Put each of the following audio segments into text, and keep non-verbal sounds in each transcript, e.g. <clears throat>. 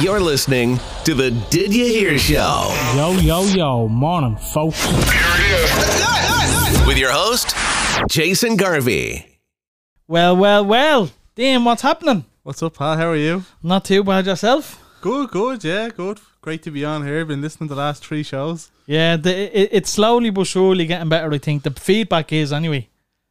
You're listening to the Did You Hear Show Yo, yo, yo. Morning, folks. Here it is. with your host, Jason Garvey. Well, well, well. Damn, what's happening? What's up, pal? How are you? Not too bad yourself? Good, good, yeah, good. Great to be on here. Been listening to the last three shows. Yeah, the, it, it's slowly but surely getting better, I think. The feedback is, anyway.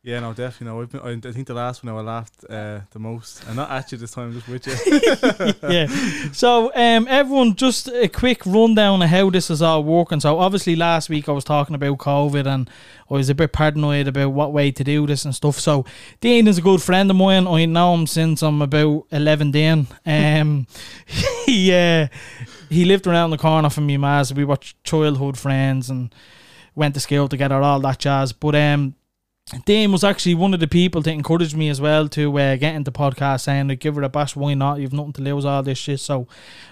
Yeah, no, definitely. No, I've been, I, I think the last one I laughed uh, the most, and not at you this time, just with you. <laughs> <laughs> yeah. So, um, everyone, just a quick rundown of how this is all working. So, obviously, last week I was talking about COVID and I was a bit paranoid about what way to do this and stuff. So, Dean is a good friend of mine. I know him since I'm about 11 then. Um, <laughs> he, uh, he lived around the corner from me, Maz. We were childhood friends and went to school together, all that jazz. But, um, Dame was actually one of the people that encouraged me as well to uh, get into podcast saying like give it a bash why not? You've nothing to lose all this shit. So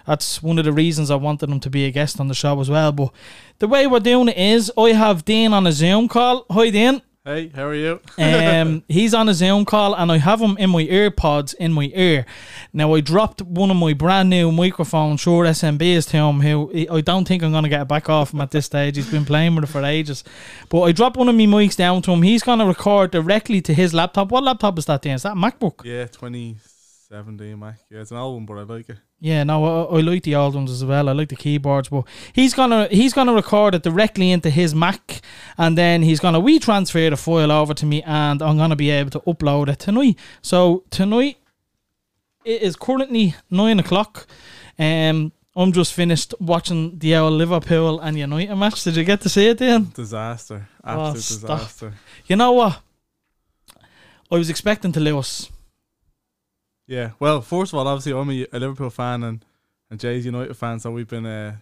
that's one of the reasons I wanted him to be a guest on the show as well. But the way we're doing it is I have Dean on a Zoom call. Hi Dean hey, how are you? um, <laughs> he's on a Zoom call and I have him in my earpods in my ear. Now I dropped one of my brand new microphones, Shure SMBs to him who I don't think I'm gonna get it back off him at this stage. He's been playing with it for ages. But I dropped one of my mics down to him. He's gonna record directly to his laptop. What laptop is that Dean? Is that a MacBook? yeah, 2017 Mac. Yeah, it's an old one, but I like it. Yeah, no, I, I like the old ones as well. I like the keyboards, but he's gonna he's gonna record it directly into his Mac, and then he's gonna we transfer the file over to me, and I'm gonna be able to upload it tonight. So tonight it is currently nine o'clock. Um, I'm just finished watching the old Liverpool and United match. Did you get to see it, then? Disaster. Oh, Absolute stop. disaster. You know what? I was expecting to lose. Yeah, well, first of all, obviously, I'm a, a Liverpool fan and, and Jay's United fan, so we've been. Uh,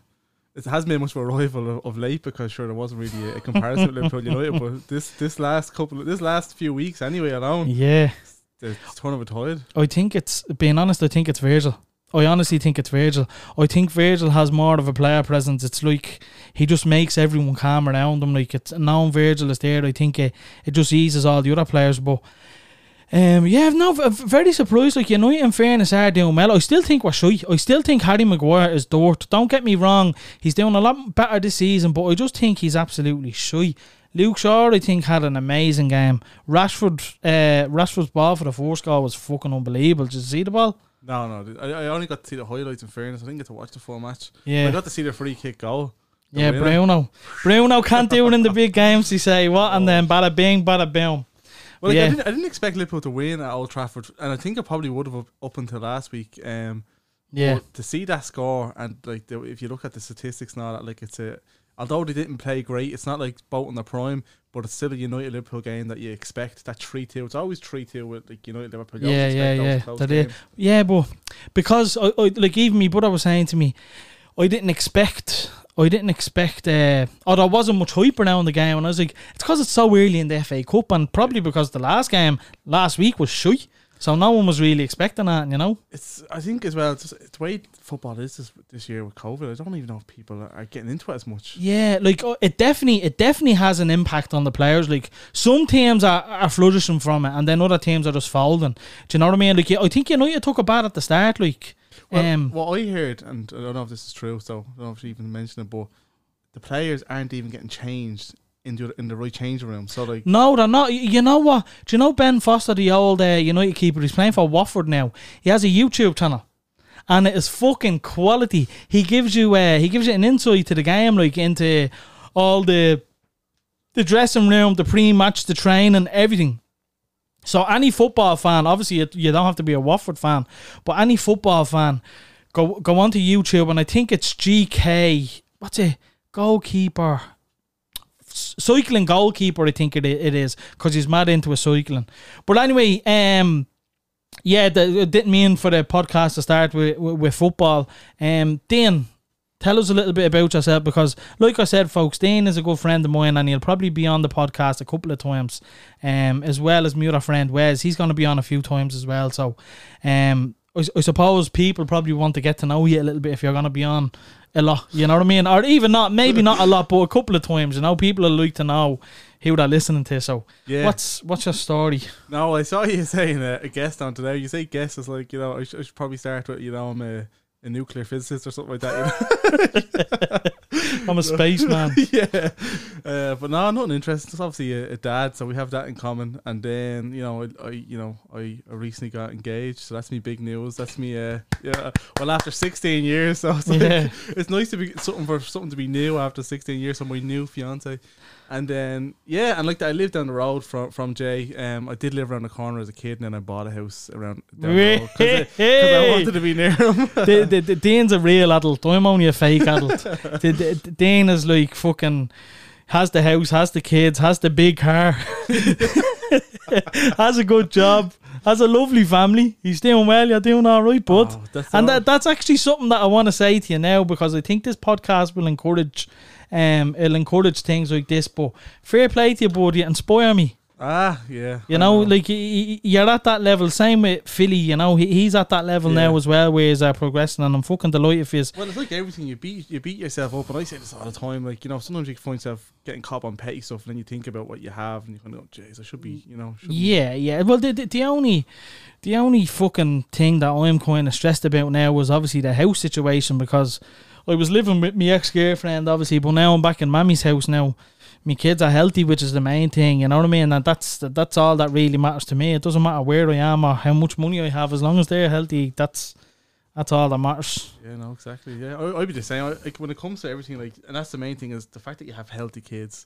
it hasn't been much of a rival of, of late because sure there wasn't really a, a comparison with Liverpool United, <laughs> but this this last couple, of, this last few weeks anyway alone, Yeah. the turn of a tide. I think it's being honest. I think it's Virgil. I honestly think it's Virgil. I think Virgil has more of a player presence. It's like he just makes everyone calm around him. Like it's now Virgil is there. I think it, it just eases all the other players. But um, yeah, no, very surprised. Like United, in fairness, are doing well. I still think we're shy. I still think Harry Maguire is dirt. Don't get me wrong. He's doing a lot better this season, but I just think he's absolutely shy. Luke Shaw, I think, had an amazing game. Rashford, uh, Rashford's ball for the first goal was fucking unbelievable. Did you see the ball? No, no, I, I only got to see the highlights. In fairness, I didn't get to watch the full match. Yeah. I got to see the free kick goal. The Yeah, winner. Bruno. Bruno can't do it in the big games. You say what, and then bada bing, bada boom. Well, like, Yeah. I, didn't, I didn't expect Liverpool to win at Old Trafford, and I think I probably would have up, up until last week. Um, Yeah, but to see that score and like the, if you look at the statistics and all that, like it's a although they didn't play great, it's not like both in their prime, but it's still a United Liverpool game that you expect. That three two, it's always three two with like United Liverpool. You Yeah, yeah, yeah. That is- yeah, but because I, I, like even me brother was saying to me, I didn't expect. I didn't expect, uh, or there wasn't much hype around the game, and I was like, it's because it's so early in the FA Cup, and probably because the last game last week was shy, so no one was really expecting that, you know. It's I think as well. It's, just, it's the way football is this, this year with COVID. I don't even know if people are getting into it as much. Yeah, like uh, it definitely, it definitely has an impact on the players. Like some teams are, are flourishing from it, and then other teams are just folding. Do you know what I mean? Like I think United took a bad at the start. Like, Well, um, what I heard, and I don't know if this is true, so I don't know if you even mentioned it, but the players aren't even getting changed in the in the right changing room. So like, no, they're not. You know what? Do you know Ben Foster, the old uh, United keeper? He's playing for Watford now. He has a YouTube channel. And it is fucking quality. He gives you uh, he gives you an insight to the game, like into all the the dressing room, the pre-match, the training, everything. So any football fan, obviously you, you don't have to be a Watford fan, but any football fan, go go onto YouTube and I think it's GK. What's it? Goalkeeper. Cycling goalkeeper, I think it, it is, because he's mad into a cycling. But anyway, um, yeah, the, it didn't mean for the podcast to start with with, with football. Um, Dean, tell us a little bit about yourself because, like I said, folks, Dean is a good friend of mine, and he'll probably be on the podcast a couple of times, um, as well as my other friend Wes. He's going to be on a few times as well. So, um, I, I suppose people probably want to get to know you a little bit if you're going to be on a lot. You know what I mean? Or even not, maybe not a lot, but a couple of times. You know, people will like to know who they're listening to. So, Yeah. what's what's your story? no, I saw you <laughs> saying uh, a guest on today. You say guest is like you know I should, I should probably start with you know I'm a a nuclear physicist or something like that. <laughs> I'm a spaceman. You <laughs> know? yeah, uh, but no, nothing interesting. It's obviously a, a dad, so we have that in common. And then you know, I, I you know, I, I recently got engaged, so that's me big news. That's me. Uh, yeah. Well, after 16 years, so it's, like, Yeah. it's nice to be something for something to be new after 16 years. So my new fiance. And then yeah, and like I lived down the road from from Jay. Um, I did live around the corner as a kid, and then I bought a house around down the road because I, I wanted to be near him. the, the, the, Dane's a real adult. I'm only a fake adult. <laughs> the, the, Dane is like fucking has the house, has the kids, has the big car, <laughs> has a good job, has a lovely family. He's doing well. You're doing all right, bud. Oh, and all. that, that's actually something that I want to say to you now because I think this podcast will encourage, um, it'll encourage things like this. But fair play to you, bud. You inspire me. ah, yeah. You I know, like you're at that level. Same with Philly. You know, he's at that level now as well, where he's uh, progressing, and I'm fucking delighted for his. Well, it's like everything you beat you beat yourself up, and I say this all the time. Like you know, sometimes you find yourself getting caught on petty stuff, and then you think about what you have, and you kind of, oh, jeez, I should be, you know, should be- Yeah, yeah. Well, the, the the only the only fucking thing that I'm kind of stressed about now was obviously the house situation because I was living with my ex girlfriend, obviously, but now I'm back in Mammy's house now. My kids are healthy, which is the main thing. You know what I mean? And that's that's all that really matters to me. It doesn't matter where I am or how much money I have, as long as they're healthy. That's that's all that matters. Yeah, no, exactly. Yeah, I, I'd be the same. I, like when it comes to everything, like, and that's the main thing is the fact that you have healthy kids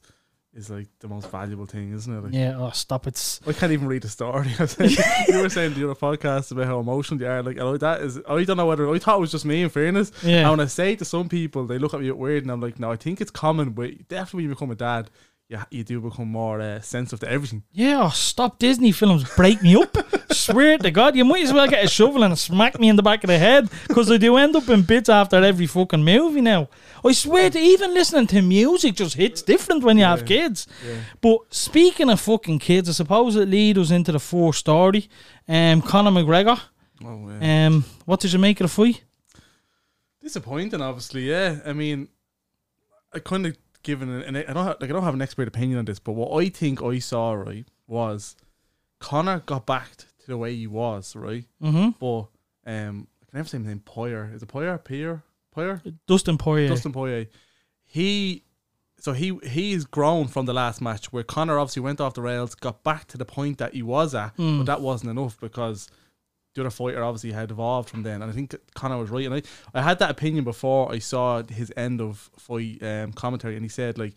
is like the most valuable thing, isn't it? Like, Yeah. Oh, stop it. I can't even read the story. <laughs> <laughs> You were saying the other podcast about how emotional you are. Like, I, that is, I don't know whether I thought it was just me. In fairness, Yeah. and when I say it to some people, they look at me weird, and I'm like, no, I think it's common, but definitely when you become a dad, yeah, you do become more uh, sensitive to everything. Yeah, oh, stop Disney films break me up. <laughs> Swear to God, you might as well get a shovel and smack me in the back of the head because I do end up in bits after every fucking movie now. I swear to even listening to music just hits different when you have kids. Yeah. But speaking of fucking kids, I suppose it leads us into the fourth story. Um, Conor McGregor. Oh, yeah. Um, what did you make of the fight? disappointing. Obviously, yeah. I mean, I kind of given an, and I don't have, like I don't have an expert opinion on this, but what I think I saw right was Conor got back to the way he was right, Mm-hmm. but um, I can never say his name. Poyer is it Poyer? Poyer? Poyer? Dustin Poyer. Dustin Poyer. He. So he he's grown from the last match where Conor obviously went off the rails, got back to the point that he was at, Mm. but that wasn't enough because the other fighter obviously had evolved from then. And I think Conor was right. And I, I had that opinion before I saw his end of fight um, commentary, and he said like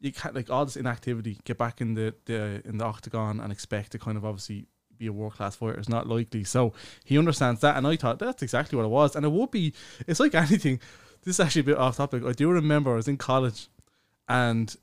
you can't like all this inactivity, get back in the, the in the octagon and expect to kind of obviously be a world class fighter is not likely. So he understands that, and I thought that's exactly what it was. And it would be it's like <laughs> anything. This is actually a bit off topic. I do remember I was in college and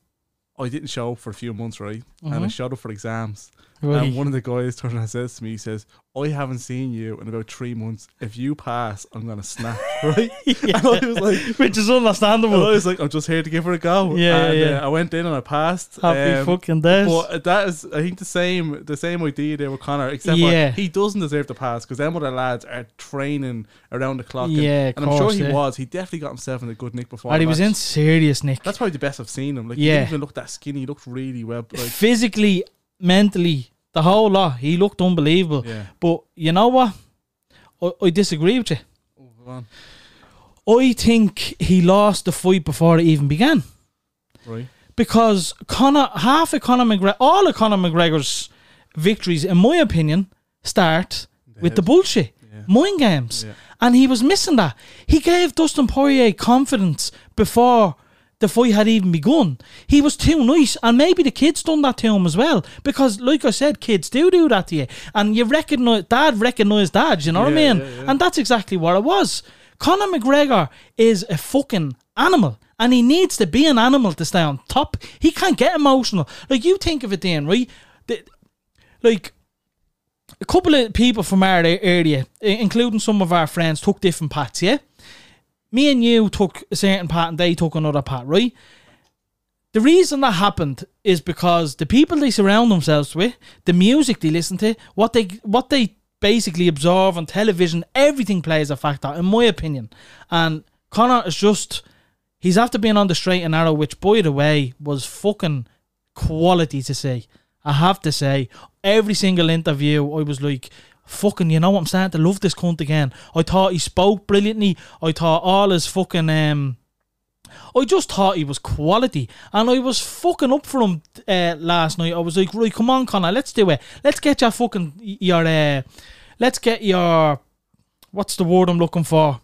I didn't show up for a few months, right? And I Mhm. showed up for exams. Right. And one of the guys turned and says to me, he says, I haven't seen you in about three months. If you pass, I'm gonna snap, <laughs> right? <laughs> And I was like <laughs> Which is and I understandable. was like, I'm just here to give her a go. Yeah, and, yeah. Uh, I went in and I passed. Happy um, fucking days. but that is, I think, the same the same idea there with Conor, except Yeah. he doesn't deserve to pass because them other lads are training around the clock. and- Yeah, of and, I'm sure he yeah. was. He definitely got himself in a good nick before. and he was in serious, Nick. That's probably the best I've seen him. Like, Yeah. he didn't even look that skinny. He looked really well. Like, physically, mentally, the whole lot. He looked unbelievable. yeah. But you know what? I, I disagree with you. Oh. I think he lost the fight before it even began. Right. Because Conor, half of Conor McGregor, all of Conor McGregor's victories, in my opinion, start with the bullshit, Yeah. mind games. Yeah. And he was missing that. He gave Dustin Poirier confidence before the fight had even begun. He was too nice, and maybe the kids done that to him as well. Because, like I said, kids do do that to you, and you recognize dad recognize dad. You know what I mean? yeah, yeah. And that's exactly what it was. Conor McGregor is a fucking animal. And he needs to be an animal to stay on top. He can't get emotional. Like you think of it, then, right? The- like a couple of people from our area, including some of our friends, took different paths, yeah? Me and you took a certain part and they took another part, right? The reason that happened is because the people they surround themselves with, the music they listen to, what they what they basically absorb on television, everything plays a factor, in my opinion. And Conor is just he's after being on the straight and narrow, which by the way was fucking quality to see. I have to say, every single interview, I was like, fucking, you know what, I'm starting to love this cunt again. I thought he spoke brilliantly. I thought all his fucking um I just thought he was quality, and I was fucking up for him uh, last night. I was like, right, come on, Conor, let's do it. Let's get your fucking your uh, let's get your what's the word I'm looking for?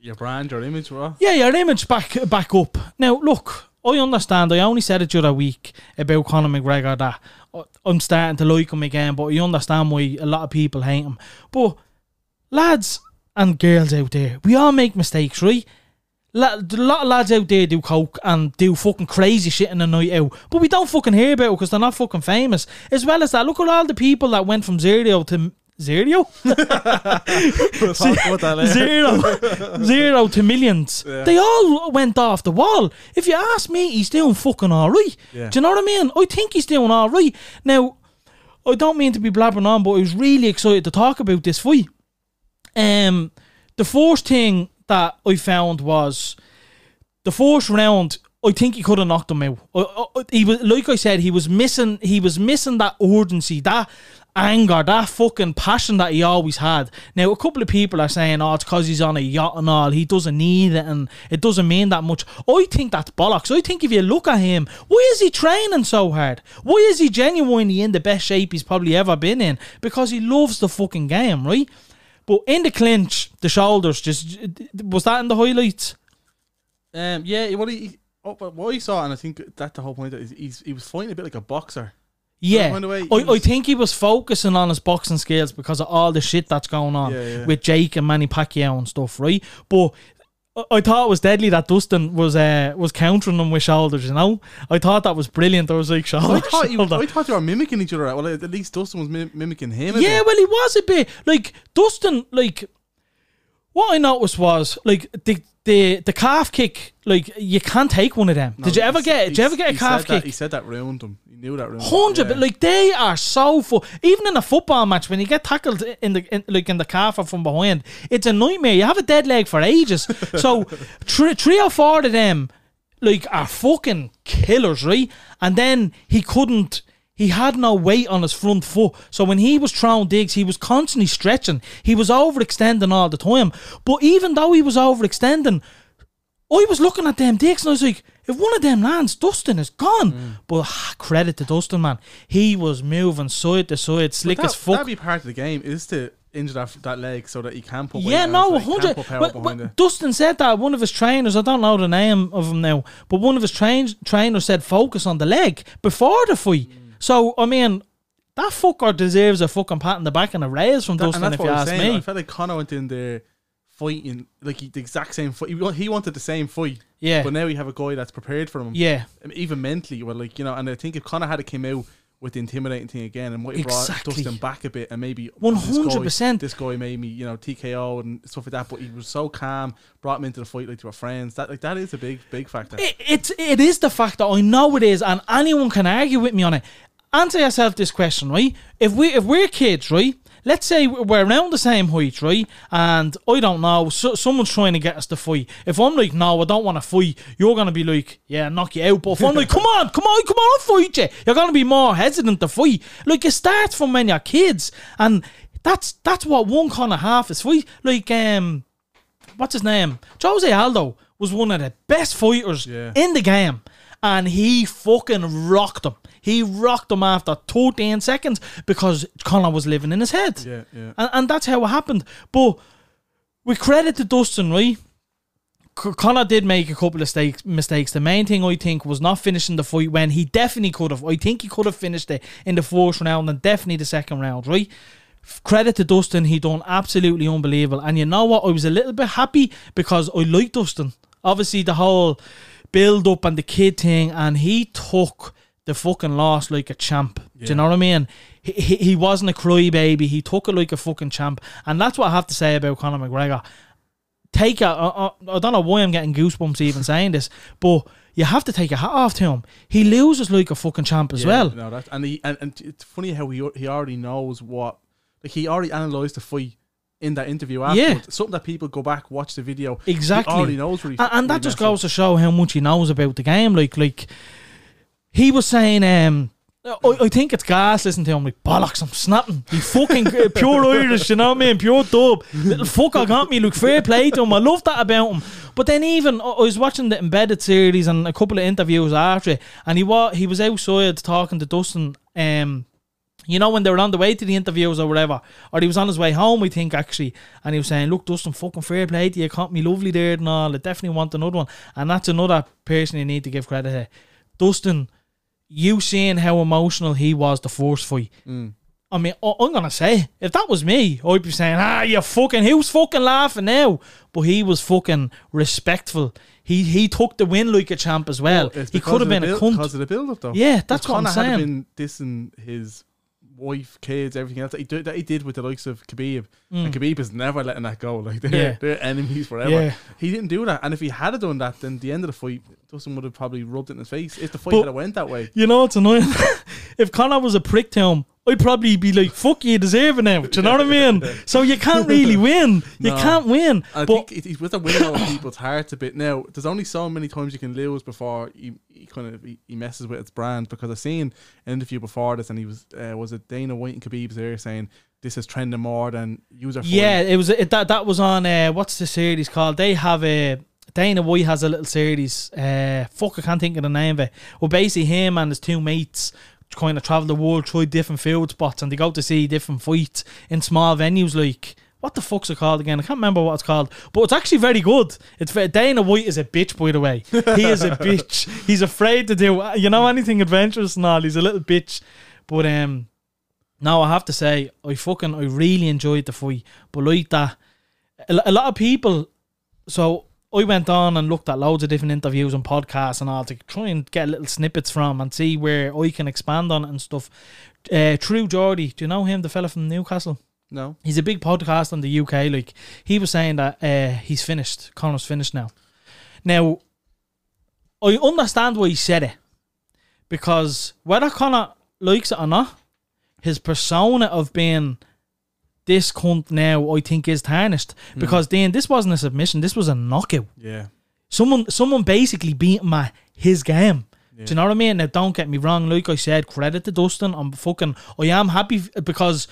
Your brand, your image, what? Yeah, your image back back up. Now, look, I understand. I only said it the other week about Conor McGregor that I'm starting to like him again, but I understand why a lot of people hate him. But lads and girls out there, we all make mistakes, right? A lot of lads out there do coke and do fucking crazy shit in the night out, but we don't fucking hear about it because they're not fucking famous. As well as that, look at all the people that went from zero to zero, <laughs> what that is. zero, zero to millions. Yeah. They all went off the wall. If you ask me, he's doing fucking all right. Yeah. Do you know what I mean? I think he's doing all right. Now, I don't mean to be blabbering on, but I was really excited to talk about this fight. Um, the first thing that I found was the first round. I think he could have knocked him out. I- I- He was, like I said, he was missing. He was missing that urgency, that anger, that fucking passion that he always had. Now, a couple of people are saying, "Oh, it's because he's on a yacht and all. He doesn't need it, and it doesn't mean that much." I think that's bollocks. I think if you look at him, why is he training so hard? Why is he genuinely in the best shape he's probably ever been in? Because he loves the fucking game, right? But in the clinch, the shoulders just was that in the highlights. Um, yeah, what he, oh, what he saw, and I think that's the whole point. Is he's he was fighting a bit like a boxer. Yeah, by the way, I, I think he was focusing on his boxing skills because of all the shit that's going on Yeah, yeah. with Jake and Manny Pacquiao and stuff, right? But I- I thought it was deadly that Dustin was uh, was countering him with shoulders. You know, I thought that was brilliant. I was like, shoulder, I thought you, shoulder. I thought you were mimicking each other. Well, at least Dustin was mim- mimicking him. a Yeah, bit. well, he was a bit like Dustin. Like what I noticed was like the the the calf kick. Like you can't take one of them. No, did you ever get? Did you ever get a calf said that- kick? he said that round him. He knew that round. Hundred, Yeah. but like they are so full. Even in a football match, when you get tackled in the in, like in the calf or from behind, it's a nightmare. You have a dead leg for ages. <laughs> so three, three or four of them, like, are fucking killers, right? And then he couldn't. He had no weight on his front foot, so when he was throwing digs, he was constantly stretching. He was overextending all the time. But even though he was overextending, I was looking at them dicks and I was like, if one of them lands, Dustin is gone. Mm. But ah, credit to Dustin, man. He was moving side to side, slick But as fuck. That'd be part of the game is to injure that, that leg so that he can put weight yeah, no, so that can 100. put power But, behind but. Dustin said that one of his trainers, I don't know the name of him now, but one of his train, trainers said focus on the leg before the fight. Mm. So, I mean, that fucker deserves a fucking pat in the back and a raise from That- Dustin, if what you I ask saying. I me. felt like Conor went in there fighting like he, the exact same fight. He, he wanted the same fight. Yeah. But now we have a guy that's prepared for him. Yeah. I even mentally, well, like you know, and I think if Conor had it came out with the intimidating thing again, and might have Exactly. brought Dustin back a bit, and maybe 100%. This guy made me, you know, TKO and stuff like that. But he was so calm, brought him into the fight like they were friends. That like that is a big, big factor. It, it's it is the fact that I know it is, and anyone can argue with me on it. Answer yourself this question, right? If we if we're kids, right? Let's say we're around the same height, right? And I don't know, so, someone's trying to get us to fight. If I'm like, no, I don't want to fight, you're gonna be like, yeah, knock you out. But if I'm like, <laughs> come on, come on, come on, I'll fight you, you're gonna be more hesitant to fight. Like it starts from when you're kids, and that's that's what one kind of half is fight. Like um, what's his name? Jose Aldo was one of the best fighters Yeah. in the game. And he fucking rocked him. He rocked him after 13 seconds because Conor was living in his head. Yeah, yeah. And, and that's how it happened. But we credit to Dustin, right? Conor did make a couple of mistakes. Mistakes. The main thing I think was not finishing the fight when he definitely could have. I think he could have finished it in the fourth round and definitely the second round, right? Credit to Dustin, he done absolutely unbelievable. And you know what? I was a little bit happy because I like Dustin. Obviously, the whole build up and the kid thing, and he took the fucking loss like a champ. Do you know what I mean? He, he, he wasn't a crybaby. He took it like a fucking champ, and that's what I have to say about Conor McGregor. Take a, I, I, I don't know why I'm getting goosebumps even <laughs> saying this, but you have to take a hat off to him. He loses like a fucking champ as Yeah, well. No, that and he and, and it's funny how he he already knows what like he already analysed the fight in that interview afterwards. Something that people go back watch the video. Exactly. He already knows what he and, and that just messed up. goes to show how much he knows about the game. Like, like he was saying, um, I, I think it's gas listening to him like bollocks. I'm snapping. He fucking uh, pure <laughs> Irish, you know what I mean? Pure dub. Little fucker got me. Look, fair play to him. I love that about him. But then even I I was watching the embedded series and a couple of interviews after it, and he was he was outside talking to Dustin. Um, you know when they were on the way to the interviews or whatever, or he was on his way home, I think actually, and he was saying, "Look, Dustin, fucking fair play to you. Caught me lovely there and all. I definitely want another one." And that's another person you need to give credit to. Dustin, you seeing how emotional he was the first fight. I mean, I- I'm gonna say if that was me, I'd be saying, "Ah, you fucking, who's fucking laughing now?" But he was fucking respectful. He he took the win like a champ as well. It's he could have been a cunt. because of the build up though. Yeah, that's what I'm Conor had saying. been dissing his wife, kids, everything else that he did that he did with the likes of Khabib, and Khabib is never letting that go. <laughs> Like they're Mm. Yeah. they're enemies forever. Yeah. He didn't do that, and if he had done that, then the end of the fight, Dustin would have probably rubbed it in his face. If the fight But- had went that way, You know, it's annoying. <laughs> if Conor was a prick to him, I'd probably be like, fuck you, you deserve it now. Do you know what I mean? <laughs> So you can't really win. You No. can't win. I but think it, it, with the winning over people's hearts a bit now. There's only so many times you can lose before he, he kind of he, he messes with its brand. Because I seen an interview before this, and he was uh, was it Dana White and Khabib's there saying this is trending more than user. yeah, it was it, that that was on uh, what's the series called? They have a Dana White has a little series. Uh, fuck, I can't think of the name of it. Well, basically, him and his two mates kind of travel the world, try different field spots, and they go to see different fights in small venues. Like what the fuck's it called again? I can't remember what it's called, but it's actually very good. It's Dana White is a bitch, by the way. He is a <laughs> bitch. He's afraid to do you know anything adventurous and all. He's a little bitch, but um. No, I have to say, I fucking, I really enjoyed the fight. But like that, a, a lot of people. So I went on and looked at loads of different interviews and podcasts and all to try and get little snippets from and see where I can expand on it and stuff. Uh, True Geordie, do you know him, the fella from Newcastle? no. He's a big podcast in the UK. Like he was saying that uh, he's finished. Conor's finished now. Now, I understand why he said it because whether Conor likes it or not, his persona of being this cunt now, I think, is tarnished hmm. because then this wasn't a submission. This was a knockout. Yeah. Someone, someone basically beat my his game. Do you know what I mean? Now, don't get me wrong. Like I said, credit to Dustin. I'm fucking. I am happy f- because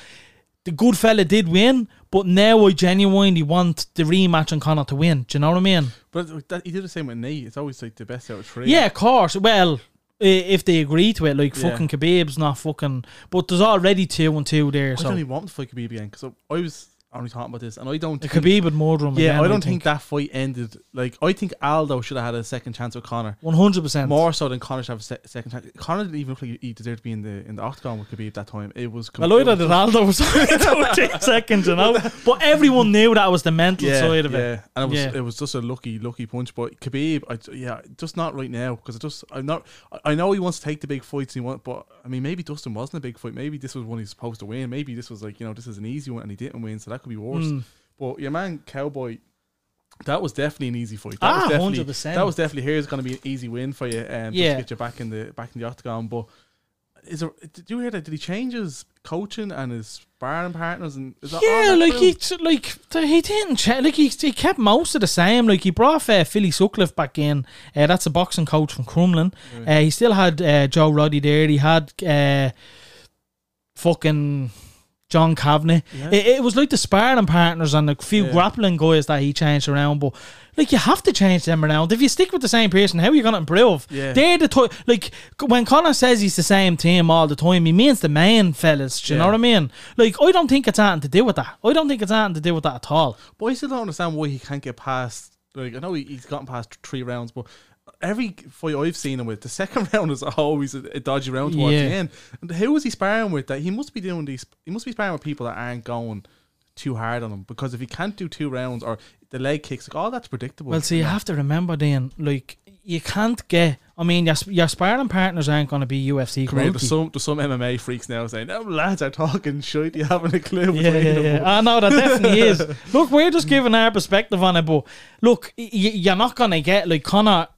the good fella did win, but now I genuinely want the rematch and Conor to win. Do you know what I mean? But that, he did the same with Nate. It's always like the best out of three. Yeah, of course. Well, if they agree to it, like Yeah. fucking Khabib's not fucking. But there's already two and two there. I So don't even want to fight Khabib again because I was only talking about this, and I don't. It think, Khabib would murder him. Yeah, again, I don't think. that fight ended. Like I think Aldo should have had a second chance with Conor. One hundred percent. More so than Conor should have a se- second chance. Conor didn't even look like he deserved to be in the in the octagon with Khabib that time. It was. Well, I it that Aldo was <laughs> only <laughs> seconds, you know. But everyone knew that was the mental yeah, side of it. yeah. and it was Yeah. it was just a lucky lucky punch. But Khabib, I, yeah, just not right now because it just I'm not. I- I know he wants to take the big fights. And he want, but I mean, maybe Dustin wasn't a big fight. Maybe this was one he's supposed to win. Maybe this was like you know this is an easy one and he didn't win, so that could be worse. Mm. But your man Cowboy. That was definitely an easy fight. That Ah, was definitely 100%. that was definitely here's going to be an easy win for you. Um, Yeah. to get you back in the back in the octagon. But is there? Did you hear that? Did he change his coaching and his sparring partners? And is that Yeah, like he like he didn't cha- like he, he kept most of the same. Like he brought uh, Philly Sutcliffe back in. Uh, that's a boxing coach from Crumlin. Uh, he still had uh, Joe Roddy there. He had uh, fucking John Kavanagh. Yeah. It, it was like the sparring partners and a few Yeah. grappling guys that he changed around. But like you have to change them around. If you stick with the same person, how are you gonna improve? Yeah. They're the to- like when Conor says he's the same team all the time, he means the main fellas. Do you know what I mean? Like I don't think it's anything to do with that. I don't think it's anything to do with that at all. But I still don't understand why he can't get past. Like I know he, he's gotten past three rounds, but every fight I've seen him with, the second <laughs> round is always a, a dodgy round towards Yeah. the end. And who is he sparring with? That he must be doing these. He must be sparring with people that aren't going too hard on him because if he can't do two rounds or the leg kicks, like all that's predictable. Well, see, you have to remember then, like you can't get. I mean, your, your sparring partners aren't going to be UFC Come here, there's some there's some MMA freaks now saying, "Them lads are talking shit. You haven't a clue." Yeah, yeah, yeah. Ah, I know that definitely is. <laughs> Look, we're just giving our perspective on it, but look, y- you're not gonna get like Conor.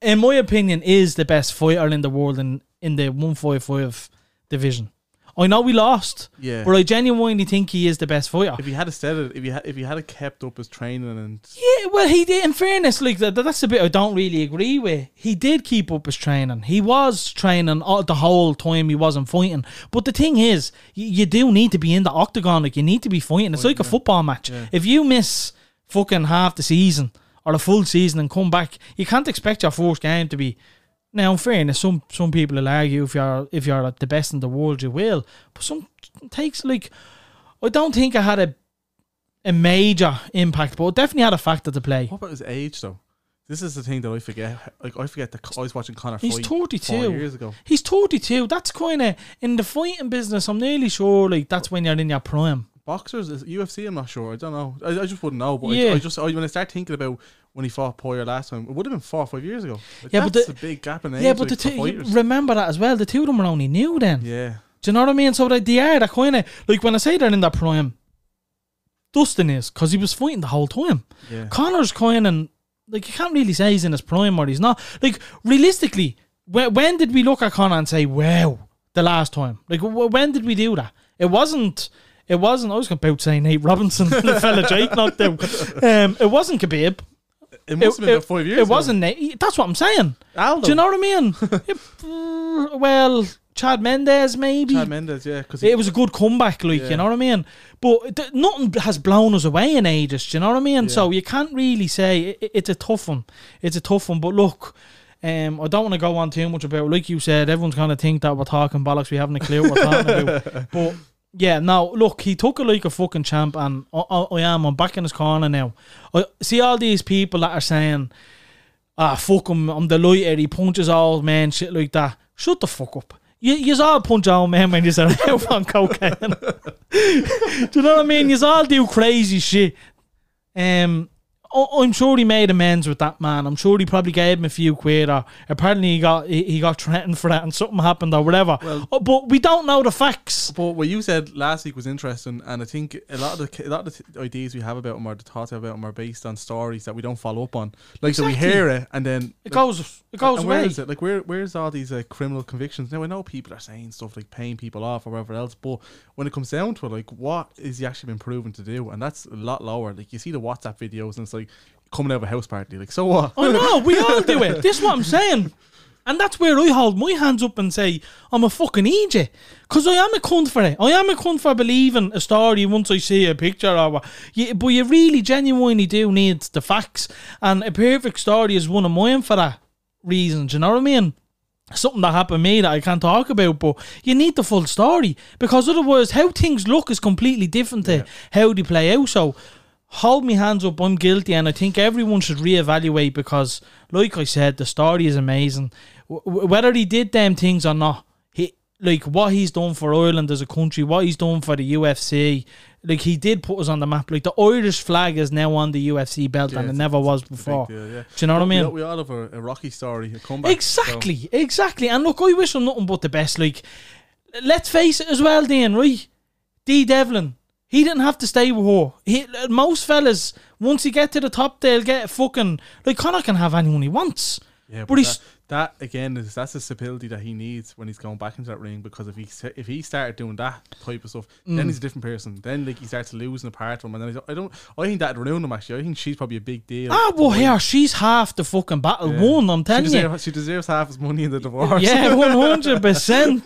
In my opinion, is the best fighter in the world in in the one five five division. I know we lost, Yeah. but I genuinely think he is the best fighter. if he had said it, if he had, if he had kept up his training and Yeah, well, he did. In fairness, like that, that's a bit I don't really agree with. He did keep up his training. He was training all, the whole time he wasn't fighting. But the thing is, you, you do need to be in the octagon. Like you need to be fighting. It's oh, like a football match. If you miss fucking half the season or the full season and come back, you can't expect your first game to be. Now, in fairness, some some people will argue if you're if you're the best in the world, you will. But some takes like I don't think I had a a major impact, but it definitely had a factor to play. what about his age though? This is the thing that I forget. Like I forget that I was watching Conor He's fight 32. years ago. He's 32. That's kind of in the fighting business. I'm nearly sure like that's when you're in your prime. Boxers, UFC. I'm not sure. I don't know. I, I just wouldn't know. But Yeah. I, I just I, when I start thinking about when he fought Poirier last time, it would have been four or five years ago. Like, Yeah, but the- a big gap in age. yeah, but like, the two, remember that as well. The two of them were only new then. yeah, Do you know what I mean? So they, they are that kind of like when I say they're in their prime. Dustin is because he was fighting the whole time. yeah. Conor's kind of like you can't really say he's in his prime or he's not. Like realistically, when, when did we look at Conor and say, "Wow"? The last time, like wh- when did we do that? It wasn't. It wasn't. I was about to say Nate Robinson, the fella Jake knocked out. Um, it wasn't Khabib. It must have been about five years. It ago. wasn't Nate. That's what I'm saying. Aldo. Do you know what I mean? <laughs> It- well, Chad Mendes maybe. Chad Mendes? Yeah, because It was a good comeback, like Yeah. you know what I mean. But th- nothing has blown us away in ages. Do you know what I mean? Yeah. So you can't really say it's a tough one. It's a tough one. But look, um, I don't want to go on too much about. Like you said, everyone's gonna think that we're talking bollocks. We haven't a clue what we're talking about. <laughs> But yeah, no, look, he took it like a fucking champ, and I, I, I am. I'm back in his corner now. I see all these people that are saying, "Ah, fuck him, I'm the lighter. He punches old man, shit like that." Shut the fuck up. You you all punch old men when you're <laughs> out on cocaine. <laughs> do you know what I mean? You all do crazy shit. Um, I'm sure he made amends with that man. I'm sure he probably gave him a few quid, or apparently he got he, got threatened for that, and something happened or whatever. Well- Oh, but we don't know the facts. But what you said last week was interesting, and I think a lot of the a lot of the ideas we have about him or the thoughts about him are based on stories that we don't follow up on. Like so, we hear it and then It like, goes it goes away. is it? Like where where's all these uh, criminal convictions? Now I know people are saying stuff like paying people off or whatever else, but when it comes down to it, like what is he actually been proven to do? And that's a lot lower. Like you see the WhatsApp videos, and it's like coming out of a house party. Like so what? Oh, I know, we <laughs> all do it. This is what I'm saying. And that's where I hold my hands up and say, I'm a fucking idiot. Because I am a cunt for it. I am a cunt for believing a story once I see a picture or what. You, but you really genuinely do need the facts. And a perfect story is one of mine for that reason. Do you know what I mean? Something that happened to me that I can't talk about, but you need the full story. Because otherwise, how things look is completely different to how they play out. So, hold me hands up, I'm guilty, and I think everyone should reevaluate because, like I said, the story is amazing. W- whether he did them things or not, he like what he's done for Ireland as a country, what he's done for the UFC. Like he did put us on the map. Like the Irish flag is now on the UFC belt, Yeah, and it never was It's a big before. deal, yeah. Do you know what I mean? We, all- we all have a, a rocky story, a comeback. so- Exactly, exactly. And look, I wish him nothing but the best. Like, let's face it as well, Dean, right? Dee Devlin, he didn't have to stay with her. He, most fellas, once he get to the top, they'll get fucking like Conor can have anyone he wants. Yeah, But but, he's- that, that again is that's the stability that he needs when he's going back into that ring. Because if he if he started doing that type of stuff, Mm. then he's a different person. Then like he starts losing apart from him, and then he's, I don't. I think that'd ruin him. Actually, I think she's probably a big deal. Ah, well, here she's half the fucking battle Yeah. won. I'm she telling you. deserves, she deserves half his money in the divorce. Yeah, <laughs> one hundred percent.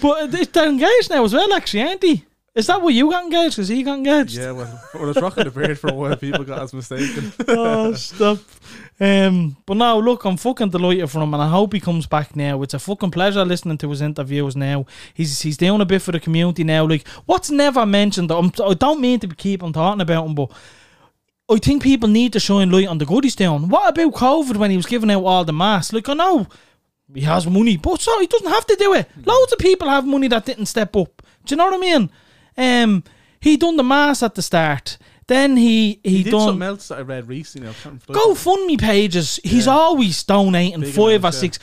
But they- they're engaged now as well, actually, aren't they? Is that what you got engaged? Because he got engaged. yeah. Well, when I was rocking the beard for a while, people got us mistaken. <laughs> oh, stop. Um, but now, look, I'm fucking delighted for him, and I hope he comes back now. It's a fucking pleasure listening to his interviews now. He's he's doing a bit for the community now. Like, what's never mentioned? I'm, I don't mean to keep on talking about him, but I think people need to shine light on the good he's doing. What about COVID when he was giving out all the masks? Like, I know he has money, but so he doesn't have to do it. Loads of people have money that didn't step up. Do you know what I mean? Um, he done the mask at the start. Then he he, He did done something else that I read recently. I can't remember. GoFundMe pages. He's Yeah. always donating Big five or amounts, yeah. six.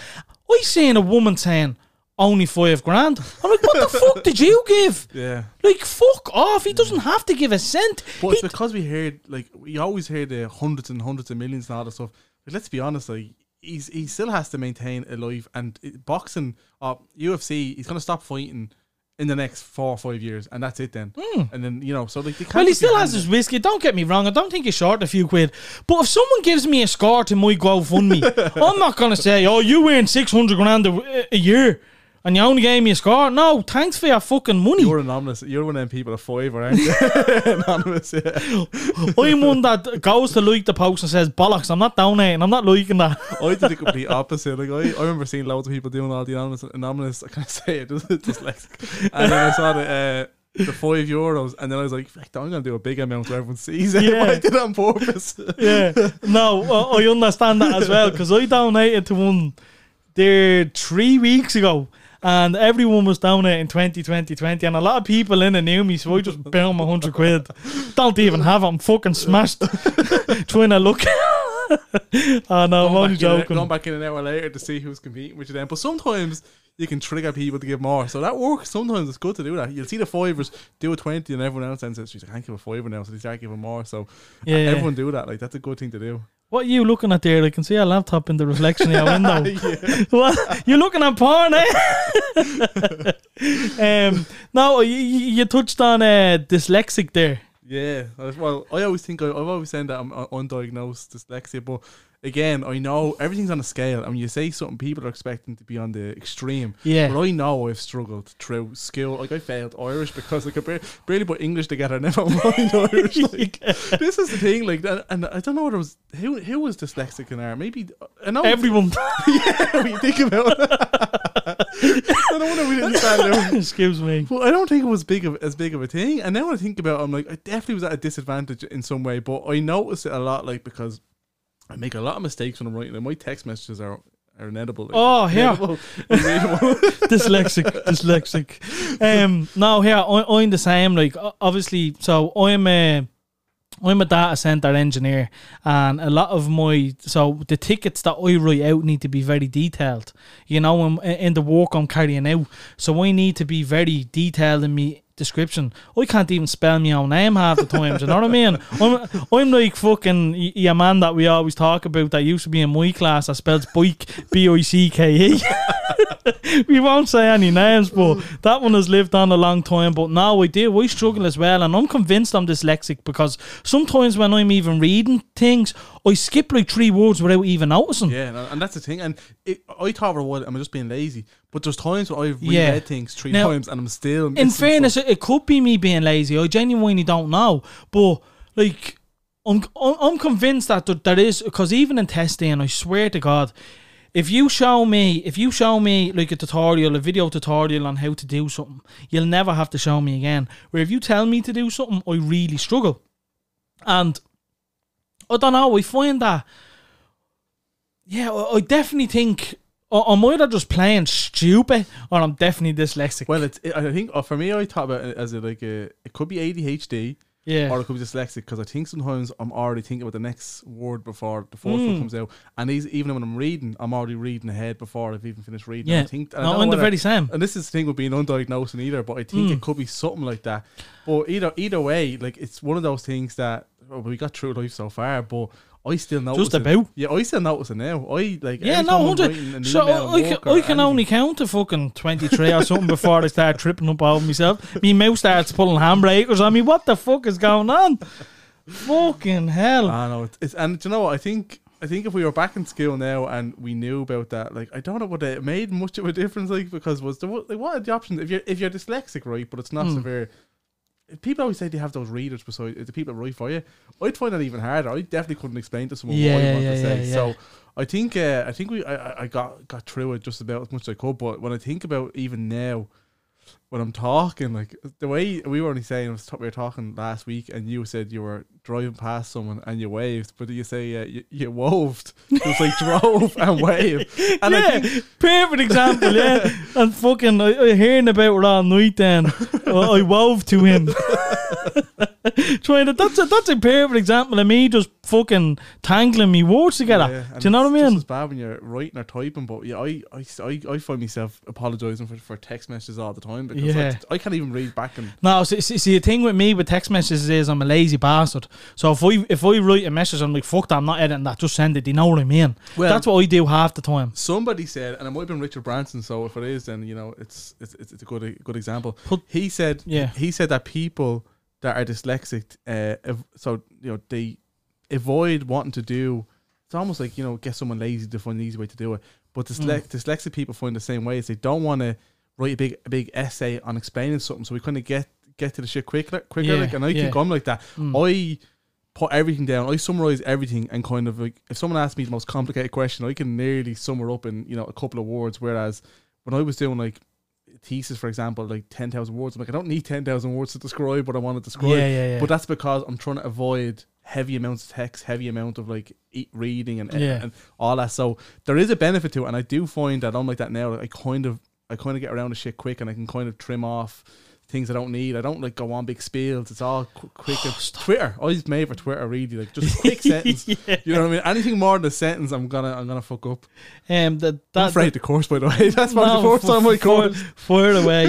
I seen a woman saying only five grand. I'm like, what the <laughs> fuck did you give? Yeah. Like, fuck off. He doesn't have to give a cent. But He- it's because we heard like we always hear the hundreds and hundreds of millions and all that stuff. But let's be honest, like he's he still has to maintain a life and it, boxing, uh, UFC, he's gonna stop fighting in the next four or five years, and that's it then. Hmm. And then you know, so like they can't. Well, he still has his whiskey. Don't get me wrong. I don't think he's short a few quid. But if someone gives me a score to my GoFundMe, <laughs> I'm not going to say, oh, you earn 600 grand a, a year and you only gave me a score. No, thanks for your fucking money. You're anonymous. You're one of them people at five, aren't you? <laughs> anonymous. Yeah. I'm one that goes to like the post and says, bollocks, I'm not donating. I'm not liking that. I did the complete opposite. Like I, I remember seeing loads of people doing all the anonymous, anonymous. I can't <laughs> say it, dyslexic. And then I saw the uh, the five euros, and then I was like, I'm gonna do a big amount so everyone sees <laughs> it." Yeah. I did it on purpose. yeah. No, I I understand that as well because I donated to one there three weeks ago. And everyone was donating 20, 20, 20. And a lot of people in it knew me, so I just <laughs> bound my 100 quid. Don't even have it. I'm fucking smashed. <laughs> Trying to look. oh, <laughs> no, I'm only in, going joking. back in an hour later to see who's competing with you then. But sometimes you can trigger people to give more. So that works. Sometimes it's good to do that. You'll see the fivers do a 20 and everyone else then says, "Jeez, I can't give a fiver now. So they start giving more. So Yeah. everyone do that. Like that's a good thing to do. What are you looking at there? I can see a laptop in the reflection of your window. <laughs> yeah. what? You're looking at porn, eh? <laughs> um, no, you, you you touched on uh, dyslexic there. Yeah, well, I always think I, I've always said that I'm uh, undiagnosed dyslexia, but again, I know everything's on a scale. And when you say something, people are expecting to be on the extreme. Yeah. But I know I've struggled through school. Like I failed Irish because I could bar- barely put English together. <laughs> Never mind Irish. <laughs> Like this is the thing. Like, and, and I don't know what it was. Who who was dyslexic in there? Maybe I know Everyone. <laughs> when you think about it. I don't know. We didn't stand out. Excuse me. Well, I don't think it was big of as big of a thing. And now when I think about it, I'm like, I definitely was at a disadvantage in some way, but I noticed it a lot, like because I make a lot of mistakes when I'm writing. And my text messages are are inedible. Like, Oh, yeah. <laughs> dyslexic, dyslexic. Um, no, here I, I'm the same. Like obviously, so I'm a I'm a data center engineer, and a lot of my so the tickets that I write out need to be very detailed. You know, in, in the work I'm carrying out, so I need to be very detailed in me description. I can't even spell my own name half the times. You know what I mean? I'm I'm like fucking your man that we always talk about that used to be in my class that spells bike B I C K E. <laughs> <laughs> we won't say any names, but that one has lived on a long time. But now we do, I struggle as well, and I'm convinced I'm dyslexic because sometimes when I'm even reading things, I skip like three words without even noticing. yeah, and, that's the thing. And it, I thought I would. I'm just being lazy. But there's times where I've reread Yeah. things three Now, times and I'm still. In fairness, stuff. it, could be me being lazy. I genuinely don't know, but like. I'm, I'm convinced that there is because even in testing, I swear to God, if you show me if you show me like a tutorial, a video tutorial on how to do something, you'll never have to show me again. Where if you tell me to do something, I really struggle, and I don't know. I find that yeah, I, definitely think I'm either just playing stupid or I'm definitely dyslexic. well, it's. I think uh, for me, I thought about it as a, like a. It could be ADHD. Yeah, or it could be dyslexic because I think sometimes I'm already thinking about the next word before the Mm. one comes out, and these, even when I'm reading, I'm already reading ahead before I've even finished reading. yeah. I think, and I No, don't I'm the very same. And this is the thing with being undiagnosed and either, but I think it could be something like that. But either either way, like it's one of those things that well, we got through life so far, but I still notice Just about. Yeah, I still notice it now. I like Yeah, no, hundred. So I, can, I can only count to fucking twenty three or something before I start tripping up over myself. Me mouth starts pulling handbrakes on mean, What the fuck is going on? Fucking hell! I know it's, it's and do you know what I think. I think if we were back in school now and we knew about that, like I don't know what it made much of a difference, like because was there what- like what are the options if you're if you're dyslexic, right, but it's not Hmm. severe. People always say they have those readers beside the people that write for you. I'd find that even harder. I definitely couldn't explain to someone what Yeah, I want yeah, to say. yeah, So. I think uh, I think we I- I got got through it just about as much as I could. But when I think about even now, when I'm talking, like the way we were only saying, was t- we were talking last week, and you said you were driving past someone and you waved, but you say uh, you, you woved. It was like drove and <laughs> wave. And I yeah, think perfect example. Yeah, <laughs> and fucking I, I hearing about it all night. Then <laughs> I, I wove to him. <laughs> Trying to that's a that's a perfect example of me just fucking tangling me words together. Yeah, Do you know what I mean? It's bad when you're writing or typing, but yeah, I I, I, I find myself apologising for, for text messages all the time because Yeah. I, I can't even read back and No, see, see, see, the thing with me with text messages is I'm a lazy bastard. So if I if I write a message, I'm like, fuck that, I'm not editing that, just send it. Do you know what I mean? Well- That's what I do half the time. somebody said, and it might have been Richard Branson. So if it is, then you know it's it's, it's it's a good a good example. Put- he said, Yeah. he said that people that are dyslexic, uh, ev- so you know they avoid wanting to do. It's almost like you know get someone lazy to find an easy way to do it. But dysle- dyslexic people find the same way. Is they don't want to write a big a big essay on explaining something, so we kind of get get to the shit quicker quicker. Yeah, like, and I yeah. keep going like that. I put everything down. I summarize everything and kind of like if someone asks me the most complicated question, I can nearly sum it up in you know a couple of words. Whereas when I was doing like thesis, for example, like ten thousand words, I'm like I don't need ten thousand words to describe what I want to describe. Yeah, yeah, yeah. But that's because I'm trying to avoid heavy amounts of text, heavy amount of like reading and, Yeah. and all that. So there is a benefit to it, and I do find that I'm like that now. I kind of I kind of get around the shit quick, and I can kind of trim off things I don't need. I don't like go on big spiels. It's all qu- quick. and Twitter, I was made for Twitter. Really, like just a <laughs> quick sentence. Yeah. You know what I mean? Anything more than a sentence, I'm gonna I'm gonna fuck up. Um, that I'm that afraid the course, by the way. <laughs> That's No, the first time I f- course. fire away.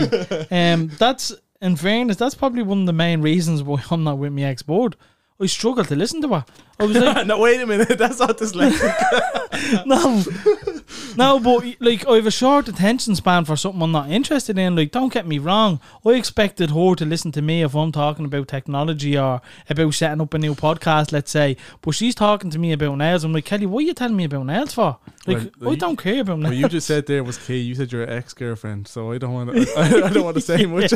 <laughs> um, that's in fairness, that's probably one of the main reasons why I'm not with my ex board. I struggle to listen to her. I was like, no, wait a minute. That's not dyslexic. no, no, but like I have a short attention span for something I'm not interested in. Like, don't get me wrong, I expected her to listen to me if I'm talking about technology or about setting up a new podcast, let's say. But she's talking to me about nails. I'm like, Kelly, what are you telling me about nails for? Like, Well, I you- don't care about nails. what you just said there was key. You said you're ex girlfriend, so I don't want to. I, I don't want to <laughs> say much.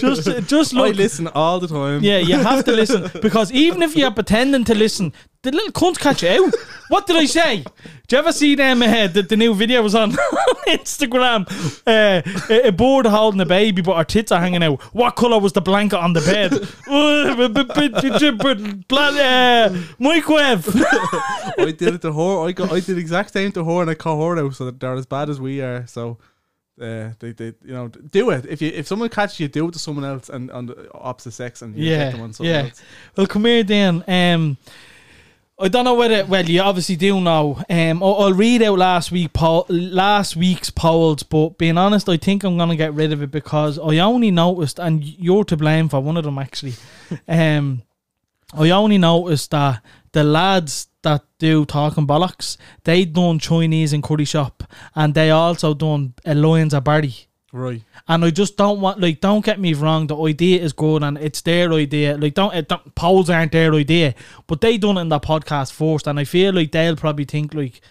just, just I listen all the time. Yeah, you have to listen because even if you're pretending to listen, the little cunt catch you out. What did I say? Do you ever see them? Uh, the, the new video was <laughs> on Instagram. Uh, a, a board holding a baby, but her tits are hanging out. What color was the blanket on the bed? <laughs> Uh, Microwave. <laughs> I did it to her. I got. I did the exact same to her, and I caught her out. So that they're as bad as we are. So. Uh, they, they, you know, do it. If you, if someone catches you, do it to someone else and on the opposite sex, and you Yeah, them on someone yeah. else. Well, come here, Dan. Um, I don't know whether. Well, you obviously do know. Um, I'll, I'll read out last week poll, last week's polls, but being honest, I think I'm gonna get rid of it because I only noticed, and you're to blame for one of them actually. <laughs> um, I only noticed that the lads that do talking bollocks, they done Chinese and curry shop, and they also done a Lions of Barry. Right. And I just don't want like don't get me wrong, the idea is good and it's their idea. Like don't, it don't polls aren't their idea, but they done it in the podcast first, and I feel like they'll probably think like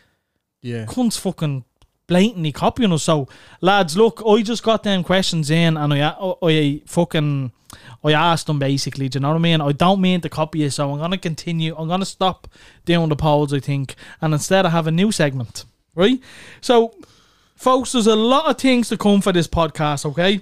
Yeah. cunts fucking blatantly copying us. So lads, look, I just got them questions in and I I, I fucking I asked them basically. Do you know what I mean? I don't mean to copy you, so I'm gonna continue. I'm gonna stop doing the polls, I think, and instead I have a new segment, right? So folks, there's a lot of things to come for this podcast, okay?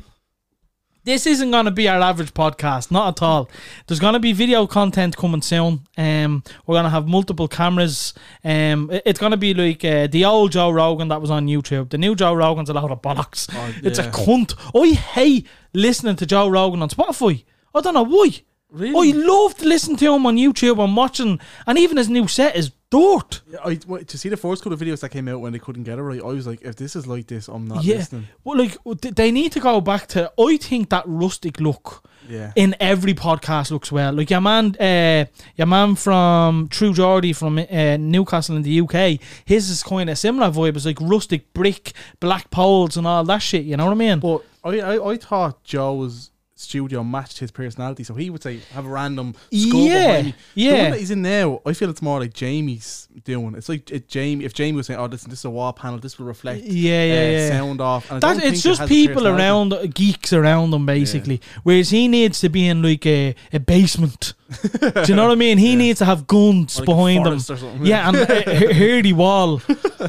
This isn't going to be our average podcast, not at all. There's going to be video content coming soon. Um, we're going to have multiple cameras. Um, it- it's going to be like uh, the old Joe Rogan that was on YouTube. The new Joe Rogan's a lot of bollocks. Oh, It's a cunt. I hate listening to Joe Rogan on Spotify. I don't know why. Really? I love to listen to him on YouTube and watching, and even his new set is dirt. Yeah, I wait, to see the first couple of videos that came out when they couldn't get it right. I was like, if this is like this, I'm not yeah. listening. Well, like they need to go back to. I think that rustic look Yeah. in every podcast looks well. Like your man, uh, your man from True Geordie from uh, Newcastle in the UK. His is kind of similar vibe. It's like rustic brick, black poles, and all that shit. You know what I mean? But I, I, I thought Joe's studio matched his personality, so he would say have a random skull Yeah, behind me. The yeah. one that he's in now, I feel it's more like Jamie's doing. It's like it, Jamie. If Jamie was saying, "Oh, this, this is a wall panel. This will reflect Yeah, yeah, uh, yeah. sound off," and That, it's just has people around, uh, geeks around him, basically. Whereas he needs to be in like a, a basement. Do you know what I mean? He <laughs> needs to have guns like behind him. forest or something. Yeah, and a, a hardy wall. <laughs>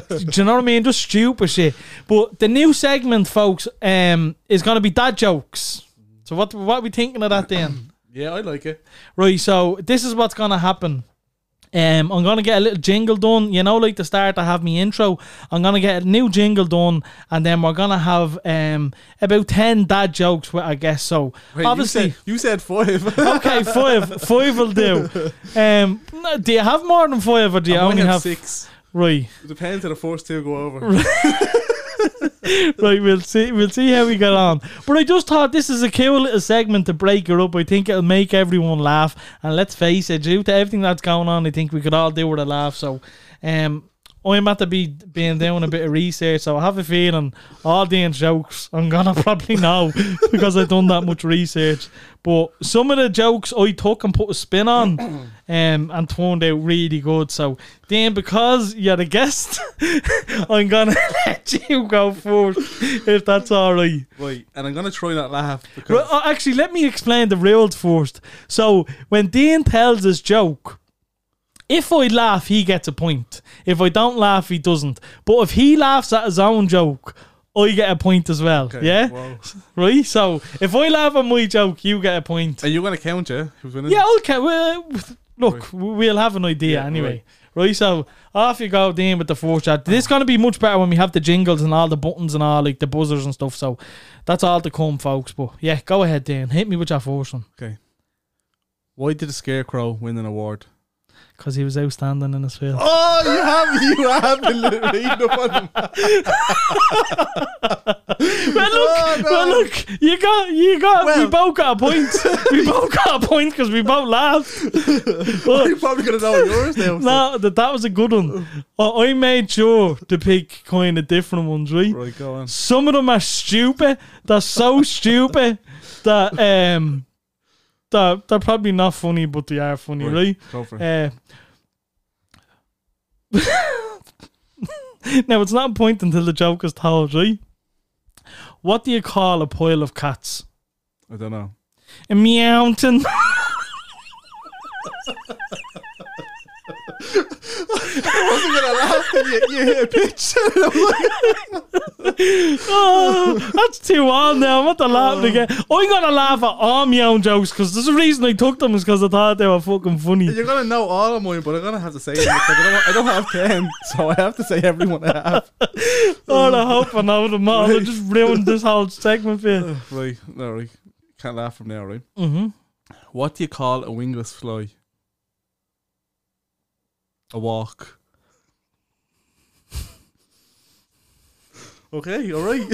Do you know what I mean? Just stupid shit. But the new segment, folks, um, is going to be dad jokes. So what what are we thinking of that then? <coughs> yeah, I like it. right, so this is what's going to happen. Um, I'm gonna get a little jingle done. You know, like the start I have me intro. I'm gonna get a new jingle done, and then we're gonna have um about ten dad jokes. I guess so. Wait, Obviously, you said, you said five. <laughs> okay, five, <laughs> five will do. Um, no, do you have more than five, or do you I only have six. right? It depends how the first two go over. <laughs> <laughs> right, we'll see. We'll see how we get on. But I just thought this is a cool little segment to break it up. I think it'll make everyone laugh. And let's face it, due to everything that's going on, I think we could all do with a laugh. So, um, I'm at to be being doing a bit of research, so I have a feeling all the jokes I'm gonna <laughs> probably know because I've done that much research. But some of the jokes I took and put a spin on, um, and turned out really good. So then, because you're the guest, <laughs> I'm gonna <laughs> let you go first, if that's all right. Right, and I'm gonna try not laugh because Well, uh, actually, let me explain the rules first. So when Dean tells his joke, if I laugh, he gets a point. If I don't laugh, he doesn't. But if he laughs at his own joke, I get a point as well. Okay, yeah, wow. right. So if I laugh at my joke, you get a point. Are you gonna count? Yeah, who's winning? Yeah, okay. Well, look, we'll have an idea Yeah, anyway. Right. so off you go, Dean, with the fourth chat. This is going to be much better when we have the jingles and all the buttons and all, like the buzzers and stuff. So that's all to come, folks. But yeah, go ahead, Dean. Hit me with your first one. Okay. Why did the scarecrow win an award? Because he was outstanding in his field. Oh, you have you have been reading up on him. well, look, Oh, no. well, look, you got, you got, we both got a point. we <laughs> both got a point because we both laughed. You're probably gonna know yours now. no, that that was a good one. I, I made sure to pick kind of different ones, right? Right, go on. Some of them are stupid. They're so stupid that um, that they're probably not funny, but they are funny, Right, right? Go for it. Uh, <laughs> now it's not a point until the joke is told, right? What do you call a pile of cats? I don't know. A mountain. <laughs> <laughs> I wasn't gonna laugh till you, you hit a pitch. <laughs> oh, that's too on now. I'm at the laughing again. I'm gonna laugh at all my own jokes because there's a reason I took them is because I thought they were fucking funny. You're gonna know all of mine, but I'm gonna have to say them because I don't, I don't have ten, so I have to say everyone I have. <laughs> Oh, I hope I know them all. I just ruined this whole segment for you. <sighs> Right, no, right. Can't laugh from now, right? Mm-hmm. What do you call a wingless fly? A walk. Okay, all right. <laughs>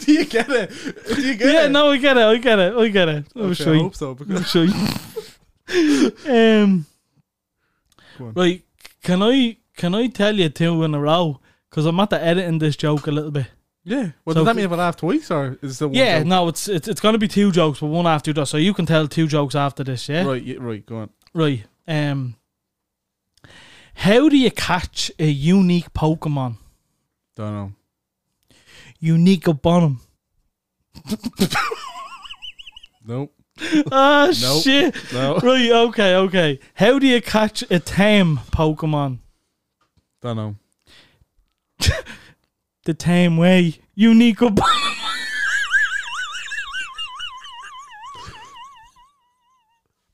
do you get it? Do you get Yeah, it? no, I get it. I get it. I get it. I was Okay, I shy. hope so. I Because was <laughs> shy. um, right. Can I can I tell you two in a row? Because I'm at the editing this joke a little bit. yeah, well, So does that mean if I laugh twice or is it one? yeah, joke? no, it's it's, it's going to be two jokes, but one after the other. So you can tell two jokes after this. Yeah. Right, yeah, right. Go on. Right. Um. How do you catch a unique Pokemon? Don't know. Unique upon him. Nope. Ah Nope. shit. No. Right. Okay. Okay. How do you catch a tame Pokemon? Don't know. <laughs> The tame way. Unique upon.